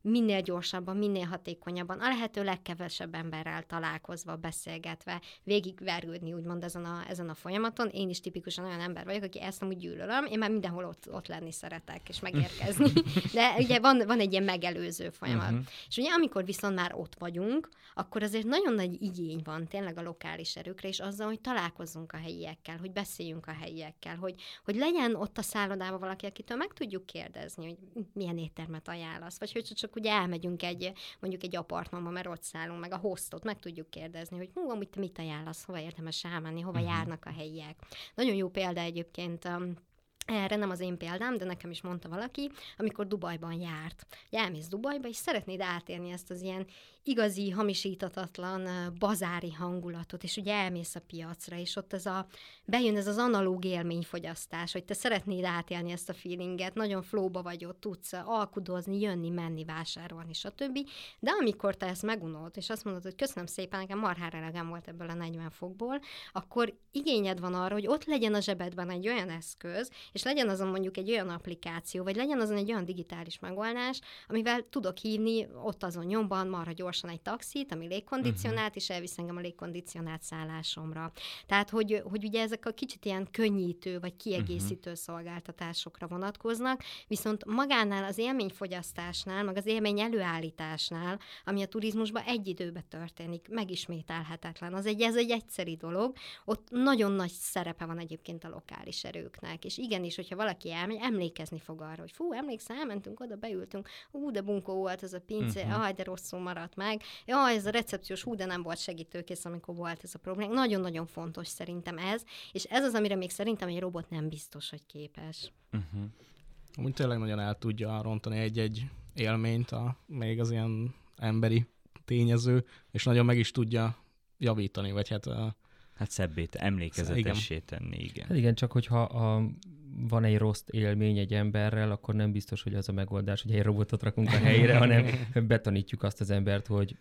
Speaker 1: minél gyorsabban, minél hatékonyabban, a lehető legkevesebb emberrel találkozva, beszélgetve, végigvergődni úgymond ezen a, ezen a folyamaton. Én is tipikusan olyan ember vagyok, aki ezt amúgy gyűlölöm, én már mindenhol ott, ott lenni szeretek, és megérkezni. De ugye van, van egy ilyen megelőző folyamat. Uh-huh. És ugye amikor viszont már ott vagyunk, akkor azért nagyon nagy igény van tényleg a lokális erőkre, és azzal, hogy találkozzunk a helyiekkel, hogy beszéljünk a helyiekkel, hogy, hogy legyen ott a szállodában valaki, akitől meg tudjuk kérdezni, hogy milyen éttermet ajánlasz, vagy hogy csak ugye elmegyünk egy, mondjuk egy apartmanba, mert ott szállunk, meg a hostot, meg tudjuk kérdezni, hogy hú, amit mit ajánlasz, hova érdemes elmenni, hova uh-huh. járnak a helyiek. Nagyon jó példa egyébként um, erre nem az én példám, de nekem is mondta valaki, amikor Dubajban járt. Elmész Dubajba, és szeretnéd átérni ezt az ilyen igazi, hamisítatatlan bazári hangulatot, és ugye elmész a piacra, és ott ez a, bejön ez az analóg élményfogyasztás, hogy te szeretnéd átélni ezt a feelinget, nagyon flóba vagy ott, tudsz alkudozni, jönni, menni, vásárolni, stb. De amikor te ezt megunod, és azt mondod, hogy köszönöm szépen, nekem marhára elegem volt ebből a 40 fokból, akkor igényed van arra, hogy ott legyen a zsebedben egy olyan eszköz, és legyen azon mondjuk egy olyan applikáció, vagy legyen azon egy olyan digitális megoldás, amivel tudok hívni ott azon nyomban marha gyors gyorsan egy taxit, ami légkondicionált, uh-huh. és elvisz engem a légkondicionált szállásomra. Tehát, hogy, hogy ugye ezek a kicsit ilyen könnyítő vagy kiegészítő uh-huh. szolgáltatásokra vonatkoznak, viszont magánál az élményfogyasztásnál, meg az élmény előállításnál, ami a turizmusban egy időben történik, megismételhetetlen. Az egy, ez egy egyszeri dolog, ott nagyon nagy szerepe van egyébként a lokális erőknek, és igenis, hogyha valaki elmegy, emlékezni fog arra, hogy fú, emlékszel, elmentünk oda, beültünk, ú, de bunkó volt ez a pince, uh-huh. aj, de rosszul maradt meg, meg. Ja, ez a recepciós hú, de nem volt segítőkész, amikor volt ez a probléma. Nagyon-nagyon fontos szerintem ez, és ez az, amire még szerintem egy robot nem biztos, hogy képes. Uh-huh.
Speaker 2: Úgy tényleg nagyon el tudja rontani egy-egy élményt, a, még az ilyen emberi tényező, és nagyon meg is tudja javítani, vagy hát... A...
Speaker 4: Hát szebbé, emlékezetessé tenni, igen.
Speaker 3: Hát igen, csak hogyha a van egy rossz élmény egy emberrel, akkor nem biztos, hogy az a megoldás, hogy egy robotot rakunk a helyére, hanem betanítjuk azt az embert, hogy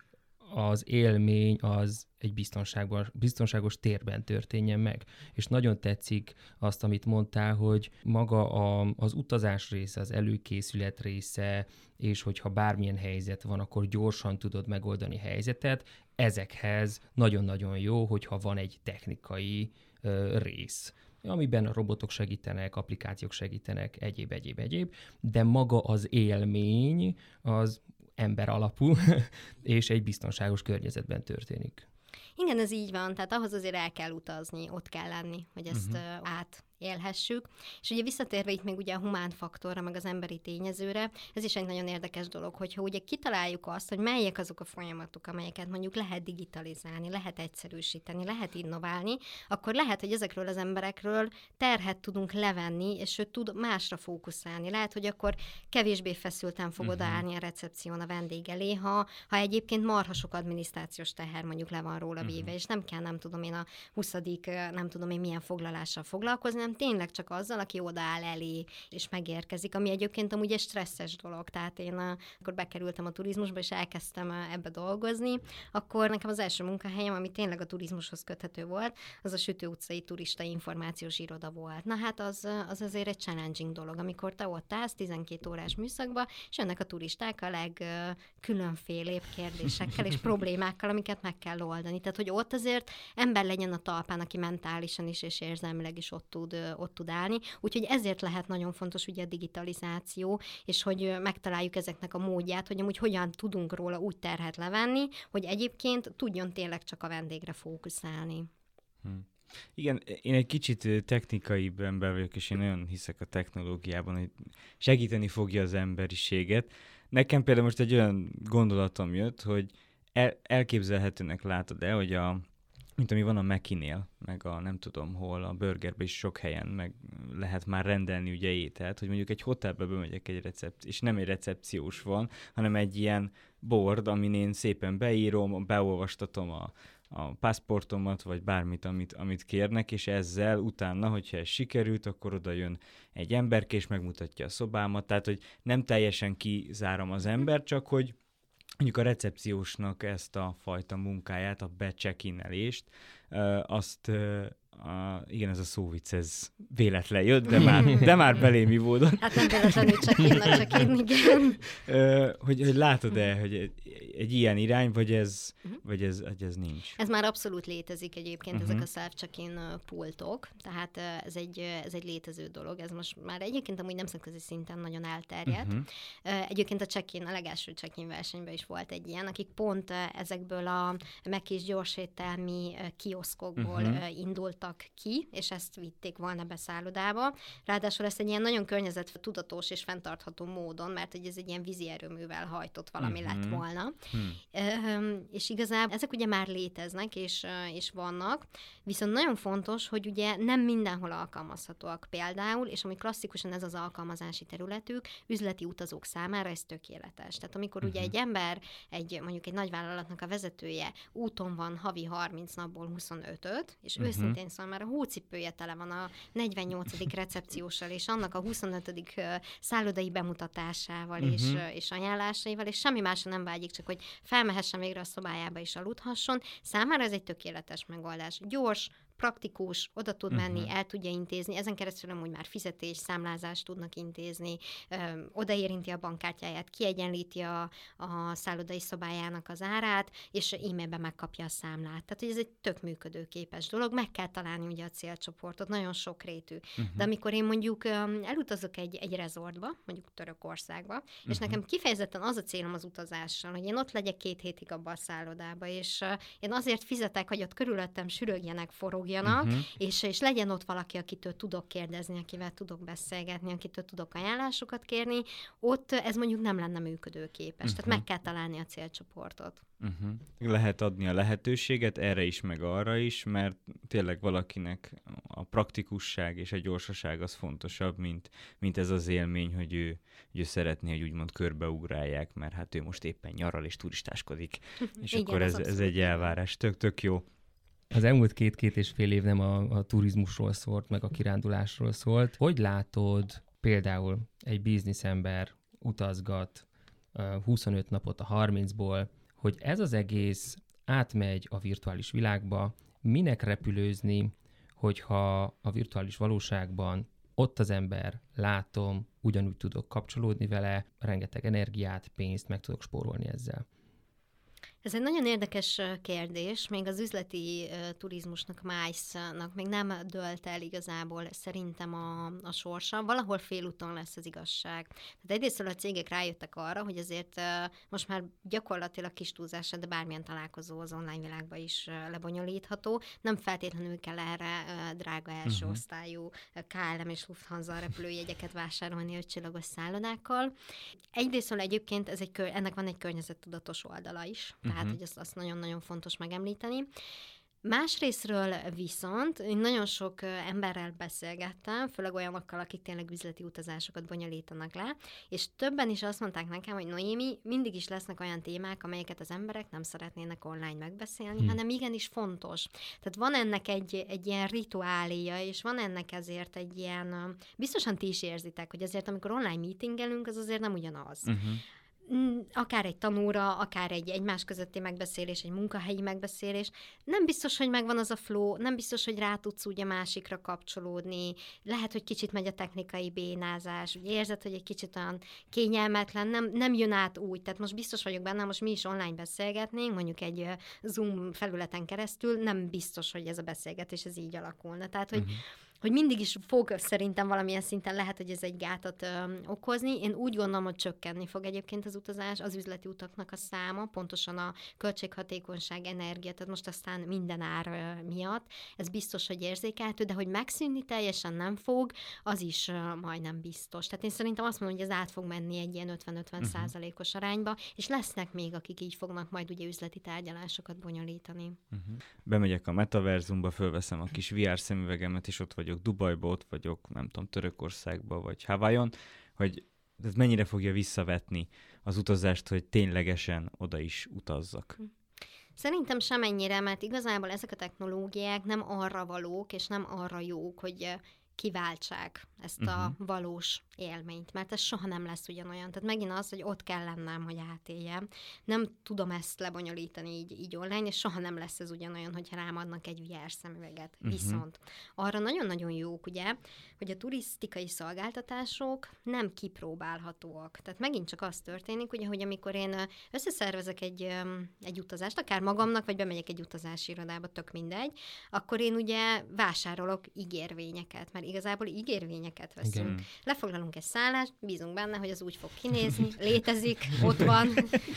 Speaker 3: az élmény az egy biztonságos, biztonságos térben történjen meg. És nagyon tetszik azt, amit mondtál, hogy maga a, az utazás része, az előkészület része, és hogyha bármilyen helyzet van, akkor gyorsan tudod megoldani helyzetet. Ezekhez nagyon-nagyon jó, hogyha van egy technikai ö, rész amiben robotok segítenek, applikációk segítenek, egyéb, egyéb, egyéb, de maga az élmény az ember alapú, és egy biztonságos környezetben történik.
Speaker 1: Igen, ez így van, tehát ahhoz azért el kell utazni, ott kell lenni, hogy ezt uh-huh. át élhessük. És ugye visszatérve itt még ugye a humán faktorra, meg az emberi tényezőre, ez is egy nagyon érdekes dolog, hogyha ugye kitaláljuk azt, hogy melyek azok a folyamatok, amelyeket mondjuk lehet digitalizálni, lehet egyszerűsíteni, lehet innoválni, akkor lehet, hogy ezekről az emberekről terhet tudunk levenni, és ő tud másra fókuszálni. Lehet, hogy akkor kevésbé feszülten fog uh-huh. odaállni a recepción a vendég elé, ha, ha egyébként marha sok adminisztrációs teher mondjuk le van róla véve, uh-huh. és nem kell, nem tudom én a 20. nem tudom én milyen foglalással foglalkozni, hanem tényleg csak azzal, aki odaáll elé, és megérkezik, ami egyébként amúgy egy stresszes dolog. Tehát én akkor bekerültem a turizmusba, és elkezdtem ebbe dolgozni, akkor nekem az első munkahelyem, ami tényleg a turizmushoz köthető volt, az a Sütő utcai turista információs iroda volt. Na hát az, az azért egy challenging dolog, amikor te ott állsz 12 órás műszakba, és jönnek a turisták a legkülönfélébb kérdésekkel és problémákkal, amiket meg kell oldani. Tehát, hogy ott azért ember legyen a talpán, aki mentálisan is és érzelmileg is ott tud ott tud állni. Úgyhogy ezért lehet nagyon fontos ugye a digitalizáció, és hogy megtaláljuk ezeknek a módját, hogy amúgy hogyan tudunk róla úgy terhet levenni, hogy egyébként tudjon tényleg csak a vendégre fókuszálni.
Speaker 4: Igen, én egy kicsit technikai ember vagyok, és én nagyon hiszek a technológiában, hogy segíteni fogja az emberiséget. Nekem például most egy olyan gondolatom jött, hogy el, elképzelhetőnek látod-e, hogy a, mint ami van a Mekinél, meg a nem tudom hol, a burgerbe is sok helyen meg lehet már rendelni ugye ételt, hogy mondjuk egy hotelbe bemegyek egy recept, és nem egy recepciós van, hanem egy ilyen board, amin én szépen beírom, beolvastatom a, a paszportomat, vagy bármit, amit, amit kérnek, és ezzel utána, hogyha ez sikerült, akkor oda jön egy emberke, és megmutatja a szobámat, tehát, hogy nem teljesen kizárom az ember, csak hogy mondjuk a recepciósnak ezt a fajta munkáját, a becsekinelést, azt a, igen, ez a szóvic, ez véletlen jött, de már, de már belém ivódott.
Speaker 1: Hát nem véletlenül csak én, csak én, igen.
Speaker 4: hogy, hogy látod-e, hogy egy, egy ilyen irány, vagy ez, uh-huh. vagy ez, vagy ez nincs?
Speaker 1: Ez már abszolút létezik egyébként, uh-huh. ezek a self-check-in pultok, tehát ez egy, ez egy létező dolog, ez most már egyébként amúgy nemzetközi szinten nagyon elterjedt. Uh-huh. Egyébként a check-in, a legelső check-in versenyben is volt egy ilyen, akik pont ezekből a megkis gyorsételmi kioszkokból uh-huh. indultak vonultak ki, és ezt vitték volna be szállodába. Ráadásul ezt egy ilyen nagyon környezet tudatos és fenntartható módon, mert hogy ez egy ilyen vízi erőművel hajtott valami mm-hmm. lett volna. Mm. És igazából ezek ugye már léteznek, és, és vannak, viszont nagyon fontos, hogy ugye nem mindenhol alkalmazhatóak például, és ami klasszikusan ez az alkalmazási területük, üzleti utazók számára ez tökéletes. Tehát amikor mm-hmm. ugye mhm. egy ember, egy mondjuk egy nagyvállalatnak a vezetője úton van havi 30 napból 25-öt, és mm-hmm. őszintén szóval már a hócipője tele van a 48. recepciósal, és annak a 25. szállodai bemutatásával uh-huh. és, mhm. és ajánlásaival, és semmi másra nem vágyik, csak hogy felmehessen végre a szobájába és aludhasson. Számára ez egy tökéletes megoldás. Gyors, praktikus, oda tud menni, uh-huh. el tudja intézni, ezen keresztül amúgy már fizetés, számlázást tudnak intézni, ö, odaérinti a bankkártyáját, kiegyenlíti a, a szállodai szobájának az árát, és e-mailben megkapja a számlát. Tehát, hogy ez egy tök működőképes dolog, meg kell találni ugye a célcsoportot, nagyon sokrétű. Uh-huh. De amikor én mondjuk ö, elutazok egy, egy rezortba, mondjuk Törökországba, uh-huh. és nekem kifejezetten az a célom az utazással, hogy én ott legyek két hétig abban a szállodába, és ö, én azért fizetek, hogy ott körülöttem sürögjenek, forog fogjanak, uh-huh. és, és legyen ott valaki, akitől tudok kérdezni, akivel tudok beszélgetni, akitől tudok ajánlásokat kérni, ott ez mondjuk nem lenne működőképes. Uh-huh. Tehát meg kell találni a célcsoportot.
Speaker 4: Uh-huh. Lehet adni a lehetőséget erre is, meg arra is, mert tényleg valakinek a praktikusság és a gyorsaság az fontosabb, mint, mint ez az élmény, hogy ő, hogy ő szeretné, hogy úgymond körbeugrálják, mert hát ő most éppen nyaral és turistáskodik, és Igen, akkor ez, ez egy elvárás. Tök, tök jó.
Speaker 3: Az elmúlt két-két és fél év nem a, a turizmusról szólt, meg a kirándulásról szólt. Hogy látod például egy bizniszember utazgat uh, 25 napot a 30-ból, hogy ez az egész átmegy a virtuális világba, minek repülőzni, hogyha a virtuális valóságban ott az ember, látom, ugyanúgy tudok kapcsolódni vele, rengeteg energiát, pénzt meg tudok spórolni ezzel.
Speaker 1: Ez egy nagyon érdekes kérdés, még az üzleti turizmusnak, MICE-nak még nem dölt el igazából szerintem a, a sorsa. Valahol félúton lesz az igazság. Tehát egyrészt a cégek rájöttek arra, hogy azért most már gyakorlatilag kis túlzása, de bármilyen találkozó az online világban is lebonyolítható. Nem feltétlenül kell erre drága első uh-huh. osztályú KLM és Lufthansa repülőjegyeket vásárolni ötcsillagos szállodákkal. Egyrészt egyébként ez egy, ennek van egy környezettudatos oldala is. Tehát tehát uh-huh. hogy azt, azt nagyon-nagyon fontos megemlíteni. Másrésztről viszont én nagyon sok emberrel beszélgettem, főleg olyanokkal, akik tényleg üzleti utazásokat bonyolítanak le, és többen is azt mondták nekem, hogy Noémi, mindig is lesznek olyan témák, amelyeket az emberek nem szeretnének online megbeszélni, hmm. hanem igenis fontos. Tehát van ennek egy, egy ilyen rituáléja, és van ennek ezért egy ilyen, biztosan ti is érzitek, hogy azért amikor online meetingelünk, az azért nem ugyanaz. Uh-huh akár egy tanóra, akár egy egymás közötti megbeszélés, egy munkahelyi megbeszélés, nem biztos, hogy megvan az a flow, nem biztos, hogy rá tudsz úgy a másikra kapcsolódni, lehet, hogy kicsit megy a technikai bénázás, úgy érzed, hogy egy kicsit olyan kényelmetlen, nem, nem jön át úgy, tehát most biztos vagyok benne, most mi is online beszélgetnénk, mondjuk egy Zoom felületen keresztül, nem biztos, hogy ez a beszélgetés ez így alakulna, tehát, hogy uh-huh hogy mindig is fog szerintem valamilyen szinten lehet, hogy ez egy gátat ö, okozni. Én úgy gondolom, hogy csökkenni fog egyébként az utazás, az üzleti utaknak a száma, pontosan a költséghatékonyság, energia, tehát most aztán minden ár ö, miatt. Ez biztos, hogy érzékelhető, de hogy megszűnni teljesen nem fog, az is ö, majdnem biztos. Tehát én szerintem azt mondom, hogy ez át fog menni egy ilyen 50-50 uh-huh. százalékos arányba, és lesznek még, akik így fognak majd ugye üzleti tárgyalásokat bonyolítani.
Speaker 4: Uh-huh. Bemegyek a metaverzumba, fölveszem a kis VR szemüvegemet, és ott vagyok Dubajba, ott vagyok, nem tudom, Törökországba, vagy Hawaiion, hogy ez mennyire fogja visszavetni az utazást, hogy ténylegesen oda is utazzak.
Speaker 1: Szerintem semennyire, mert igazából ezek a technológiák nem arra valók, és nem arra jók, hogy kiváltsák ezt uh-huh. a mhm. valós élményt, mert ez soha nem lesz ugyanolyan. Tehát megint az, hogy ott kell lennem, hogy átéljem. Nem tudom ezt lebonyolítani így, így online, és soha nem lesz ez ugyanolyan, hogy rám adnak egy VR szemüveget. Uh-huh. Viszont arra nagyon-nagyon jók, ugye, hogy a turisztikai szolgáltatások nem kipróbálhatóak. Tehát megint csak az történik, ugye, hogy amikor én összeszervezek egy, egy utazást, akár magamnak, vagy bemegyek egy utazási irodába, tök mindegy, akkor én ugye vásárolok ígérvényeket, mert igazából ígérvényeket veszünk. Igen. Lefoglalunk egy szállást, bízunk benne, hogy az úgy fog kinézni, létezik, ott van,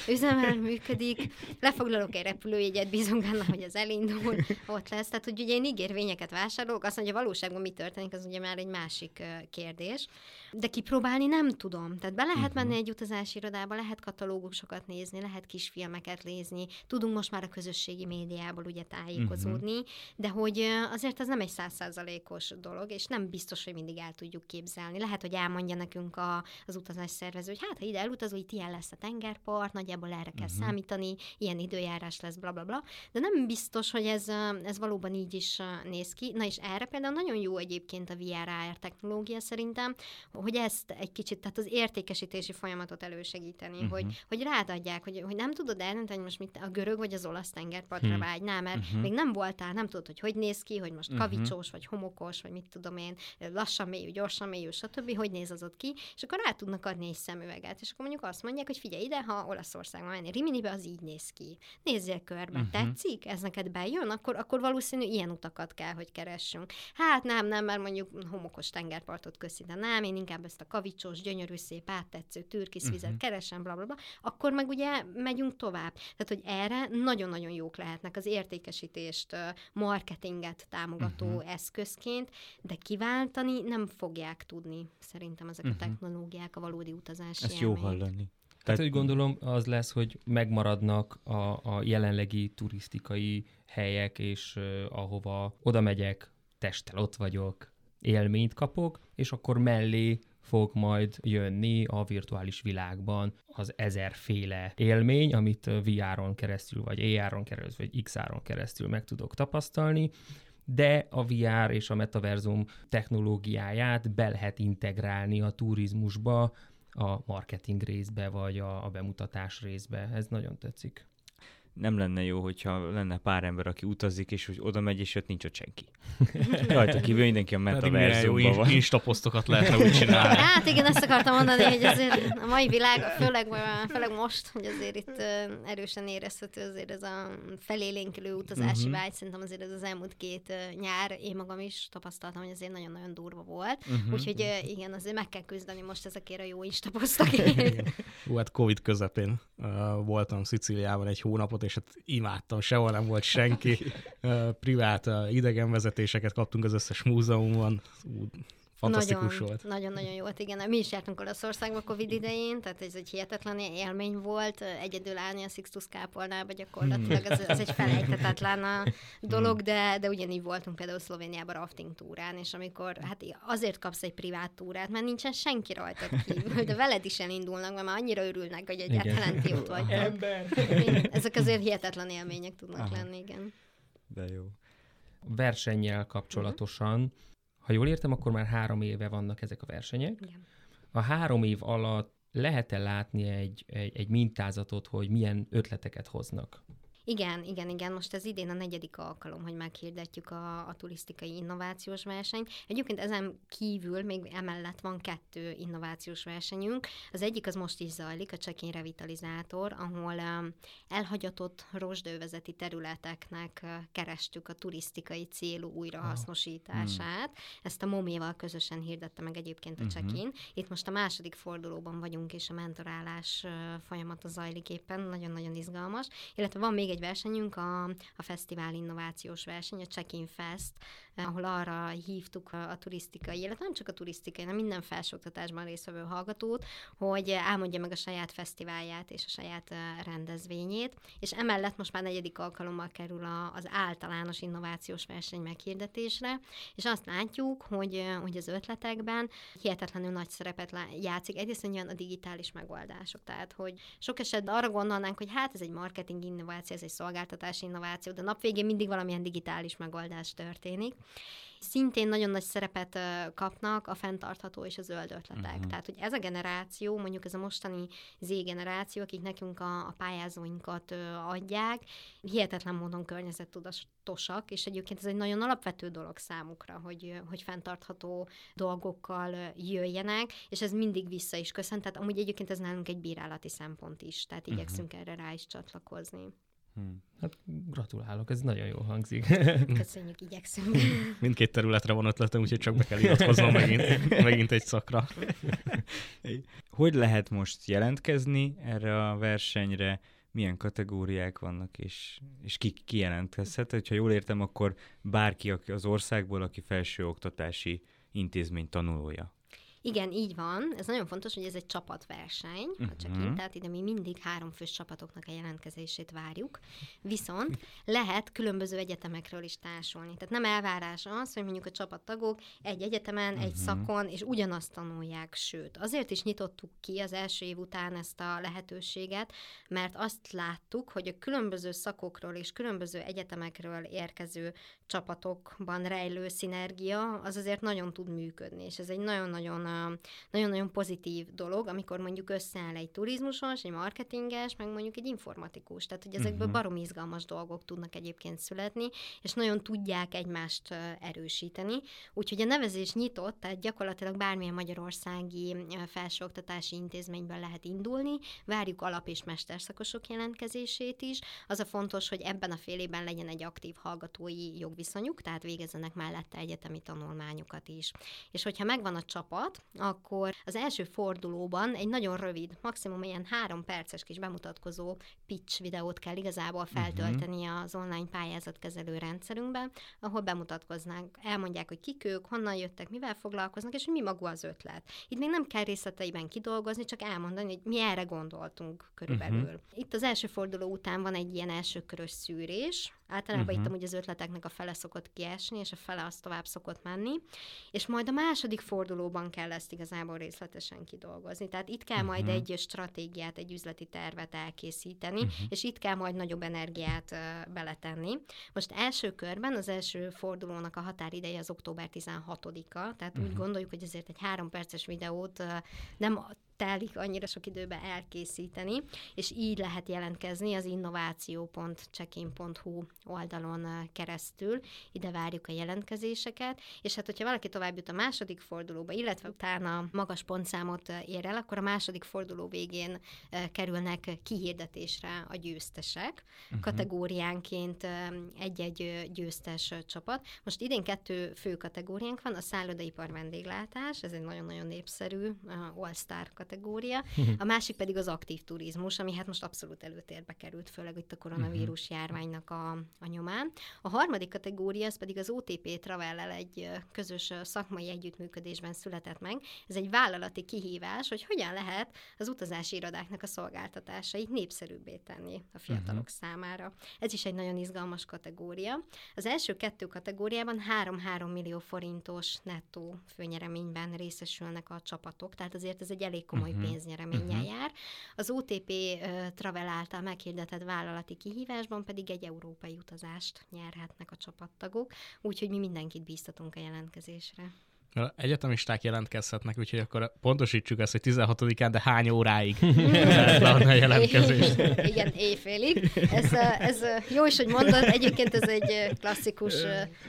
Speaker 1: üzemel, működik. Lefoglalok egy repülőjegyet, bízunk benne, hogy az elindul, ott lesz. Tehát, hogy ugye én ígérvényeket vásárolok, azt mondja, valóságban mi történik, az ugye már egy másik kérdés. De kipróbálni nem tudom. Tehát be lehet menni mhm. egy utazási irodába, lehet katalógusokat nézni, lehet kisfilmeket nézni, tudunk most már a közösségi médiából ugye tájékozódni, uh-huh. de hogy azért ez nem egy százszázalékos dolog, és nem biztos, hogy mindig el tudjuk képzelni. Lehet, hogy elmondja nekünk a, az utazás szervező, hogy hát ha ide elutazó, itt ilyen lesz a tengerpart, nagyjából erre kell uh-huh. számítani, ilyen időjárás lesz, bla bla bla. De nem biztos, hogy ez, ez valóban így is néz ki. Na és erre például nagyon jó egyébként a VR technológia szerintem, hogy ezt egy kicsit, tehát az értékesítési folyamatot elősegíteni, uh-huh. hogy, hogy rádadják, hogy, hogy nem tudod eldönteni, hogy most mit a görög vagy az olasz tengerpartra uh-huh. vágynál, mert uh-huh. még nem voltál, nem tudod, hogy hogy néz ki, hogy most kavicsós, uh-huh. vagy homokos, vagy mit tudom én, lassan mélyű, gyorsan mélyű, stb., hogy néz az ott ki, és akkor rá tudnak adni egy szemüveget, és akkor mondjuk azt mondják, hogy figyelj ide, ha Olaszországban menni Riminibe, az így néz ki. Nézzél körbe, uh-huh. tetszik? Ez neked bejön? Akkor, akkor valószínű ilyen utakat kell, hogy keressünk. Hát nem, nem, mert mondjuk homokos tengerpartot nem, én inkább ezt a kavicsos, gyönyörű, szép, áttetsző türkisz vizet uh-huh. keresem, bla, bla, bla, akkor meg ugye megyünk tovább. Tehát, hogy erre nagyon-nagyon jók lehetnek az értékesítést, marketinget támogató uh-huh. eszközként, de kiváltani nem fogják tudni szerintem ezek uh-huh. a technológiák a valódi utazási
Speaker 4: Ezt jó hallani.
Speaker 3: Tehát úgy gondolom, az lesz, hogy megmaradnak a, a jelenlegi turisztikai helyek, és uh, ahova oda megyek, testtel ott vagyok, élményt kapok, és akkor mellé fog majd jönni a virtuális világban az ezerféle élmény, amit VR-on keresztül, vagy AR-on keresztül, vagy XR-on keresztül meg tudok tapasztalni, de a VR és a metaverzum technológiáját be lehet integrálni a turizmusba, a marketing részbe, vagy a, a bemutatás részbe. Ez nagyon tetszik
Speaker 4: nem lenne jó, hogyha lenne pár ember, aki utazik, és hogy oda megy, és ott nincs ott senki. Rajta kívül mindenki a metaverzumban van.
Speaker 2: Instaposztokat lehetne úgy csinálni.
Speaker 1: Hát igen, ezt akartam mondani, hogy azért a mai világ, főleg, főleg most, hogy azért itt erősen érezhető azért ez a felélénkülő utazási uh-huh. vágy, szerintem azért ez az elmúlt két nyár, én magam is tapasztaltam, hogy azért nagyon-nagyon durva volt. Uh-huh. Úgyhogy igen, azért meg kell küzdeni most ezekért a jó instaposztokért.
Speaker 2: Hú, hát Covid közepén voltam Szicíliában egy hónapot, és hát imádtam, sehol nem volt senki. Privát idegenvezetéseket kaptunk az összes múzeumban. Fantasztikus
Speaker 1: nagyon,
Speaker 2: volt.
Speaker 1: Nagyon-nagyon jó volt, igen. Mi is jártunk Olaszországba Covid idején, tehát ez egy hihetetlen élmény volt. Egyedül állni a Sixtus kápolnába gyakorlatilag, ez, ez egy felejthetetlen dolog, hmm. de, de ugyanígy voltunk például Szlovéniában rafting túrán, és amikor, hát azért kapsz egy privát túrát, mert nincsen senki rajta kívül, de veled is elindulnak, mert már annyira örülnek, hogy egyáltalán ti ott vagy. Ember! Ezek azért hihetetlen élmények tudnak Aha. lenni, igen.
Speaker 4: De jó.
Speaker 3: Versennyel kapcsolatosan uh-huh ha jól értem, akkor már három éve vannak ezek a versenyek. Igen. A három év alatt lehet-e látni egy, egy, egy mintázatot, hogy milyen ötleteket hoznak?
Speaker 1: Igen, igen, igen. Most ez idén a negyedik alkalom, hogy meghirdetjük a, a turisztikai innovációs versenyt. Egyébként ezen kívül még emellett van kettő innovációs versenyünk. Az egyik az most is zajlik, a Csekin Revitalizátor, ahol um, elhagyatott rozsdővezeti területeknek uh, kerestük a turisztikai célú újrahasznosítását. Hmm. Ezt a Moméval közösen hirdette meg egyébként a uh-huh. Itt most a második fordulóban vagyunk, és a mentorálás uh, folyamata zajlik éppen, nagyon-nagyon izgalmas. Illetve van még egy versenyünk, a, a Fesztivál Innovációs Verseny, a Check-in Fest, ahol arra hívtuk a, a turisztikai, illetve nem csak a turisztikai, hanem minden felsőoktatásban résztvevő hallgatót, hogy elmondja meg a saját fesztiválját és a saját rendezvényét, és emellett most már negyedik alkalommal kerül a, az általános innovációs verseny meghirdetésre, és azt látjuk, hogy, hogy az ötletekben hihetetlenül nagy szerepet játszik. Egyrészt a digitális megoldások, tehát hogy sok esetben arra gondolnánk, hogy hát ez egy marketing innováció, ez egy szolgáltatási innováció, de nap végén mindig valamilyen digitális megoldás történik szintén nagyon nagy szerepet kapnak a fenntartható és a zöld ötletek. Uh-huh. Tehát, hogy ez a generáció, mondjuk ez a mostani Z generáció, akik nekünk a, a pályázóinkat adják, hihetetlen módon környezettudatosak, és egyébként ez egy nagyon alapvető dolog számukra, hogy, hogy fenntartható dolgokkal jöjjenek, és ez mindig vissza is köszön. Tehát amúgy egyébként ez nálunk egy bírálati szempont is, tehát uh-huh. igyekszünk erre rá is csatlakozni.
Speaker 3: Hmm. Hát gratulálok, ez nagyon jól hangzik.
Speaker 1: Köszönjük, igyekszünk.
Speaker 2: Mindkét területre van ötletem, úgyhogy csak be kell iratkoznom megint, megint egy szakra.
Speaker 4: Hogy lehet most jelentkezni erre a versenyre? milyen kategóriák vannak, és, és ki, ki jelentkezhet. Ha jól értem, akkor bárki aki az országból, aki felsőoktatási intézmény tanulója.
Speaker 1: Igen, így van. Ez nagyon fontos, hogy ez egy csapatverseny, uh-huh. csak én, tehát ide mi mindig három fős csapatoknak a jelentkezését várjuk. Viszont lehet különböző egyetemekről is társulni. Tehát nem elvárás az, hogy mondjuk a csapattagok egy egyetemen, uh-huh. egy mhm. szakon, és ugyanazt tanulják, sőt. Azért is nyitottuk ki az első év után ezt a lehetőséget, mert azt láttuk, hogy a különböző szakokról és különböző egyetemekről érkező csapatokban rejlő szinergia, az azért nagyon tud működni, és ez egy nagyon-nagyon nagyon-nagyon pozitív dolog, amikor mondjuk összeáll egy turizmusos, egy marketinges, meg mondjuk egy informatikus. Tehát, hogy ezekből uh-huh. barom izgalmas dolgok tudnak egyébként születni, és nagyon tudják egymást erősíteni. Úgyhogy a nevezés nyitott, tehát gyakorlatilag bármilyen magyarországi felsőoktatási intézményben lehet indulni, várjuk alap- és mesterszakosok jelentkezését is. Az a fontos, hogy ebben a fél évben legyen egy aktív hallgatói jogviszonyuk, tehát végezzenek mellette egyetemi tanulmányokat is. És hogyha megvan a csapat, akkor az első fordulóban egy nagyon rövid, maximum ilyen három perces kis bemutatkozó pitch videót kell igazából mhm. feltölteni uh-huh. az online pályázatkezelő rendszerünkbe, ahol bemutatkoznánk, elmondják, hogy kik ők, honnan jöttek, mivel foglalkoznak, és hogy mi maga az ötlet. Itt még nem kell részleteiben kidolgozni, csak elmondani, hogy mi erre gondoltunk körülbelül. Uh-huh. Itt az első forduló után van egy ilyen elsőkörös szűrés, Általában uh-huh. itt amúgy az ötleteknek a fele szokott kiesni, és a fele az tovább szokott menni, és majd a második fordulóban kell ezt igazából részletesen kidolgozni. Tehát itt kell uh-huh. majd egy stratégiát, egy üzleti tervet elkészíteni, uh-huh. és itt kell majd nagyobb energiát uh, beletenni. Most első körben az első fordulónak a határideje az október 16-a, tehát uh-huh. úgy gondoljuk, hogy ezért egy három perces videót uh, nem telik annyira sok időbe elkészíteni, és így lehet jelentkezni az innováció.checkin.hu oldalon keresztül. Ide várjuk a jelentkezéseket, és hát hogyha valaki tovább jut a második fordulóba, illetve utána magas pontszámot ér el, akkor a második forduló végén kerülnek kihirdetésre a győztesek. Uh-huh. Kategóriánként egy-egy győztes csapat. Most idén kettő fő kategóriánk van, a szállodaipar vendéglátás, ez egy nagyon-nagyon népszerű all-star kategória, kategória, a másik pedig az aktív turizmus, ami hát most abszolút előtérbe került, főleg itt a koronavírus mhm. járványnak a, a nyomán. A harmadik kategória, az pedig az OTP travel egy közös szakmai együttműködésben született meg. Ez egy vállalati kihívás, hogy hogyan lehet az utazási irodáknak a szolgáltatásait népszerűbbé tenni a fiatalok uh-huh. számára. Ez is egy nagyon izgalmas kategória. Az első kettő kategóriában 3-3 millió forintos nettó főnyereményben részesülnek a csapatok, tehát azért ez egy elég komoly komoly uh-huh. pénznyereménye uh-huh. jár. Az OTP Travel által meghirdetett vállalati kihívásban pedig egy európai utazást nyerhetnek a csapattagok, úgyhogy mi mindenkit bíztatunk a jelentkezésre.
Speaker 2: Egyetemisták jelentkezhetnek, úgyhogy akkor pontosítsuk ezt, hogy 16-án, de hány óráig lehet a jelentkezést.
Speaker 1: Igen, éjfélig. Ez, ez jó is, hogy mondod. Egyébként ez egy klasszikus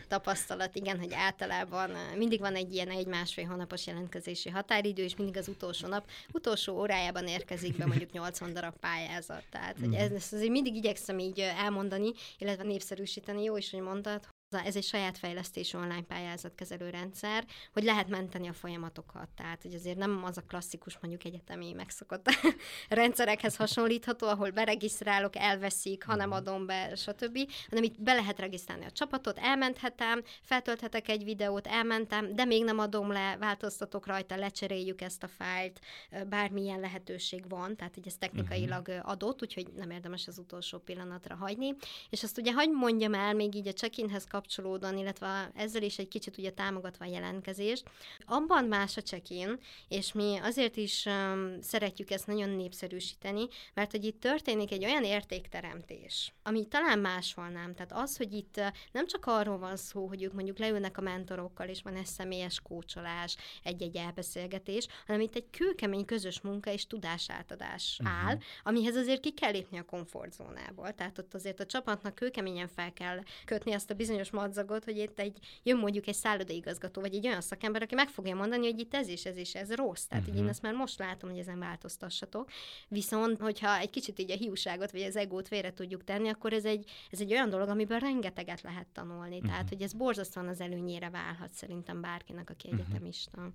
Speaker 1: tapasztalat, igen, hogy általában mindig van egy ilyen egy-másfél hónapos jelentkezési határidő, és mindig az utolsó nap, utolsó órájában érkezik be mondjuk 80 darab pályázat. Tehát hogy ez, ez azért mindig igyekszem így elmondani, illetve népszerűsíteni. Jó is, hogy mondtad, ez egy saját fejlesztésű online pályázatkezelő rendszer, hogy lehet menteni a folyamatokat. Tehát, hogy azért nem az a klasszikus, mondjuk egyetemi megszokott rendszerekhez hasonlítható, ahol beregisztrálok, elveszik, ha nem mhm. adom be, stb., hanem itt be lehet regisztrálni a csapatot, elmenthetem, feltölthetek egy videót, elmentem, de még nem adom le, változtatok rajta, lecseréljük ezt a fájlt, bármilyen lehetőség van, tehát hogy ez technikailag mhm. adott, úgyhogy nem érdemes az utolsó pillanatra hagyni. És azt ugye, hogy mondjam el, még így a check-inhez kapcsolódóan, illetve ezzel is egy kicsit ugye támogatva a jelentkezést. Abban más a check-in, és mi azért is um, szeretjük ezt nagyon népszerűsíteni, mert hogy itt történik egy olyan értékteremtés, ami talán máshol nem. Tehát az, hogy itt nem csak arról van szó, hogy ők mondjuk leülnek a mentorokkal, és van egy személyes kócsolás, egy-egy elbeszélgetés, hanem itt egy kőkemény közös munka és tudásátadás uh-huh. áll, amihez azért ki kell lépni a komfortzónából. Tehát ott azért a csapatnak kőkeményen fel kell kötni azt a bizonyos madzagot, hogy itt egy, jön mondjuk egy szállodaigazgató, vagy egy olyan szakember, aki meg fogja mondani, hogy itt ez is, ez is, ez rossz. Tehát uh-huh. én mhm. ezt már most látom, hogy ezen változtassatok. Viszont, hogyha egy kicsit így a hiúságot, vagy az egót félre tudjuk tenni, akkor ez egy, ez egy olyan dolog, amiből rengeteget lehet tanulni. Uh-huh. Tehát, hogy ez borzasztóan az előnyére válhat szerintem bárkinek, aki uh-huh. egyetemista.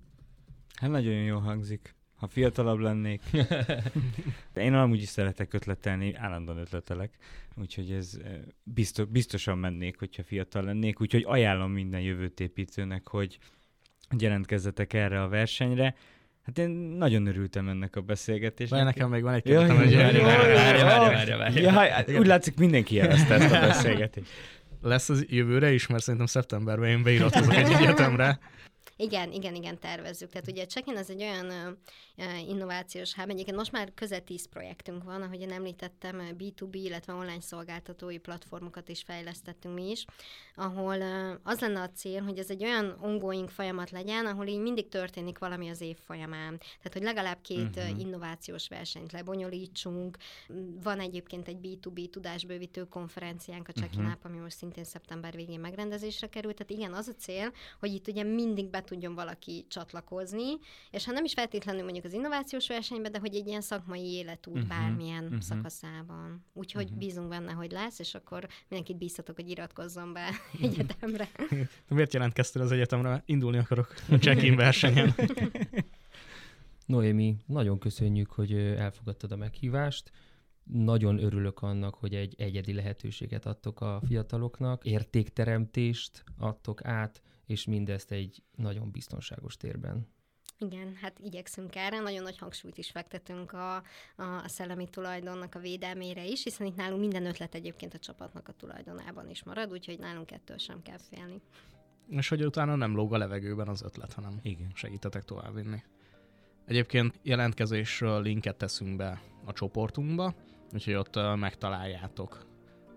Speaker 4: Hát nagyon jó hangzik ha fiatalabb lennék. De én amúgy is szeretek ötletelni, állandóan ötletelek, úgyhogy ez biztos, biztosan mennék, hogyha fiatal lennék, úgyhogy ajánlom minden jövőtépítőnek, hogy jelentkezzetek erre a versenyre. Hát én nagyon örültem ennek a beszélgetésnek.
Speaker 2: Várj, nekem még van egy kérdésem, hogy várja,
Speaker 4: várja, Úgy látszik, mindenki jelezte ezt a beszélgetést.
Speaker 2: Lesz az jövőre is, mert szerintem szeptemberben én beiratkozok egy egyetemre.
Speaker 1: Igen, igen, igen, tervezzük. Tehát ugye a Check-in az egy olyan innovációs hub, egyébként most már közel 10 projektünk van, ahogy én említettem, B2B, illetve online szolgáltatói platformokat is fejlesztettünk mi is, ahol az lenne a cél, hogy ez egy olyan ongoing folyamat legyen, ahol így mindig történik valami az év folyamán. Tehát, hogy legalább két uh-huh. innovációs versenyt lebonyolítsunk. Van egyébként egy B2B tudásbővítő konferenciánk, a Check-in uh-huh. app, ami most szintén szeptember végén megrendezésre került. Tehát igen, az a cél, hogy itt ugye mindig be tudjon valaki csatlakozni, és ha nem is feltétlenül mondjuk az innovációs versenyben, de hogy egy ilyen szakmai életút uh-huh, bármilyen uh-huh. szakaszában. Úgyhogy uh-huh. bízunk benne, hogy lesz, és akkor mindenkit bíztatok, hogy iratkozzon be egyetemre.
Speaker 2: Miért jelentkeztél az egyetemre? Indulni akarok a check-in versenyen.
Speaker 3: Noémi, nagyon köszönjük, hogy elfogadtad a meghívást. Nagyon örülök annak, hogy egy egyedi lehetőséget adtok a fiataloknak, értékteremtést adtok át, és mindezt egy nagyon biztonságos térben.
Speaker 1: Igen, hát igyekszünk erre, nagyon nagy hangsúlyt is fektetünk a, a, a szellemi tulajdonnak a védelmére is, hiszen itt nálunk minden ötlet egyébként a csapatnak a tulajdonában is marad, úgyhogy nálunk ettől sem kell félni.
Speaker 2: És hogy utána nem lóg a levegőben az ötlet, hanem Igen. segítetek továbbvinni. Egyébként jelentkezésről linket teszünk be a csoportunkba, úgyhogy ott megtaláljátok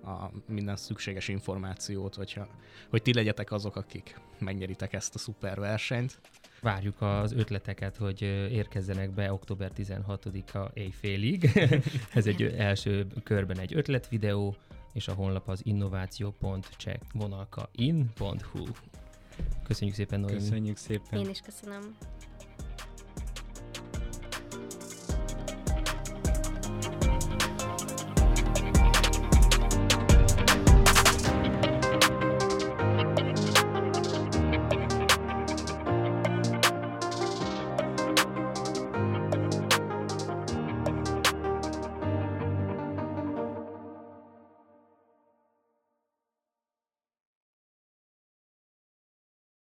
Speaker 2: a minden szükséges információt, hogyha, hogy ti legyetek azok, akik megnyeritek ezt a szuper versenyt.
Speaker 3: Várjuk az ötleteket, hogy érkezzenek be október 16-a éjfélig. Ez egy első körben egy ötletvideó, és a honlap az innováció.check vonalka in.hu. Köszönjük szépen, Noémi.
Speaker 4: Köszönjük szépen.
Speaker 1: Én is köszönöm.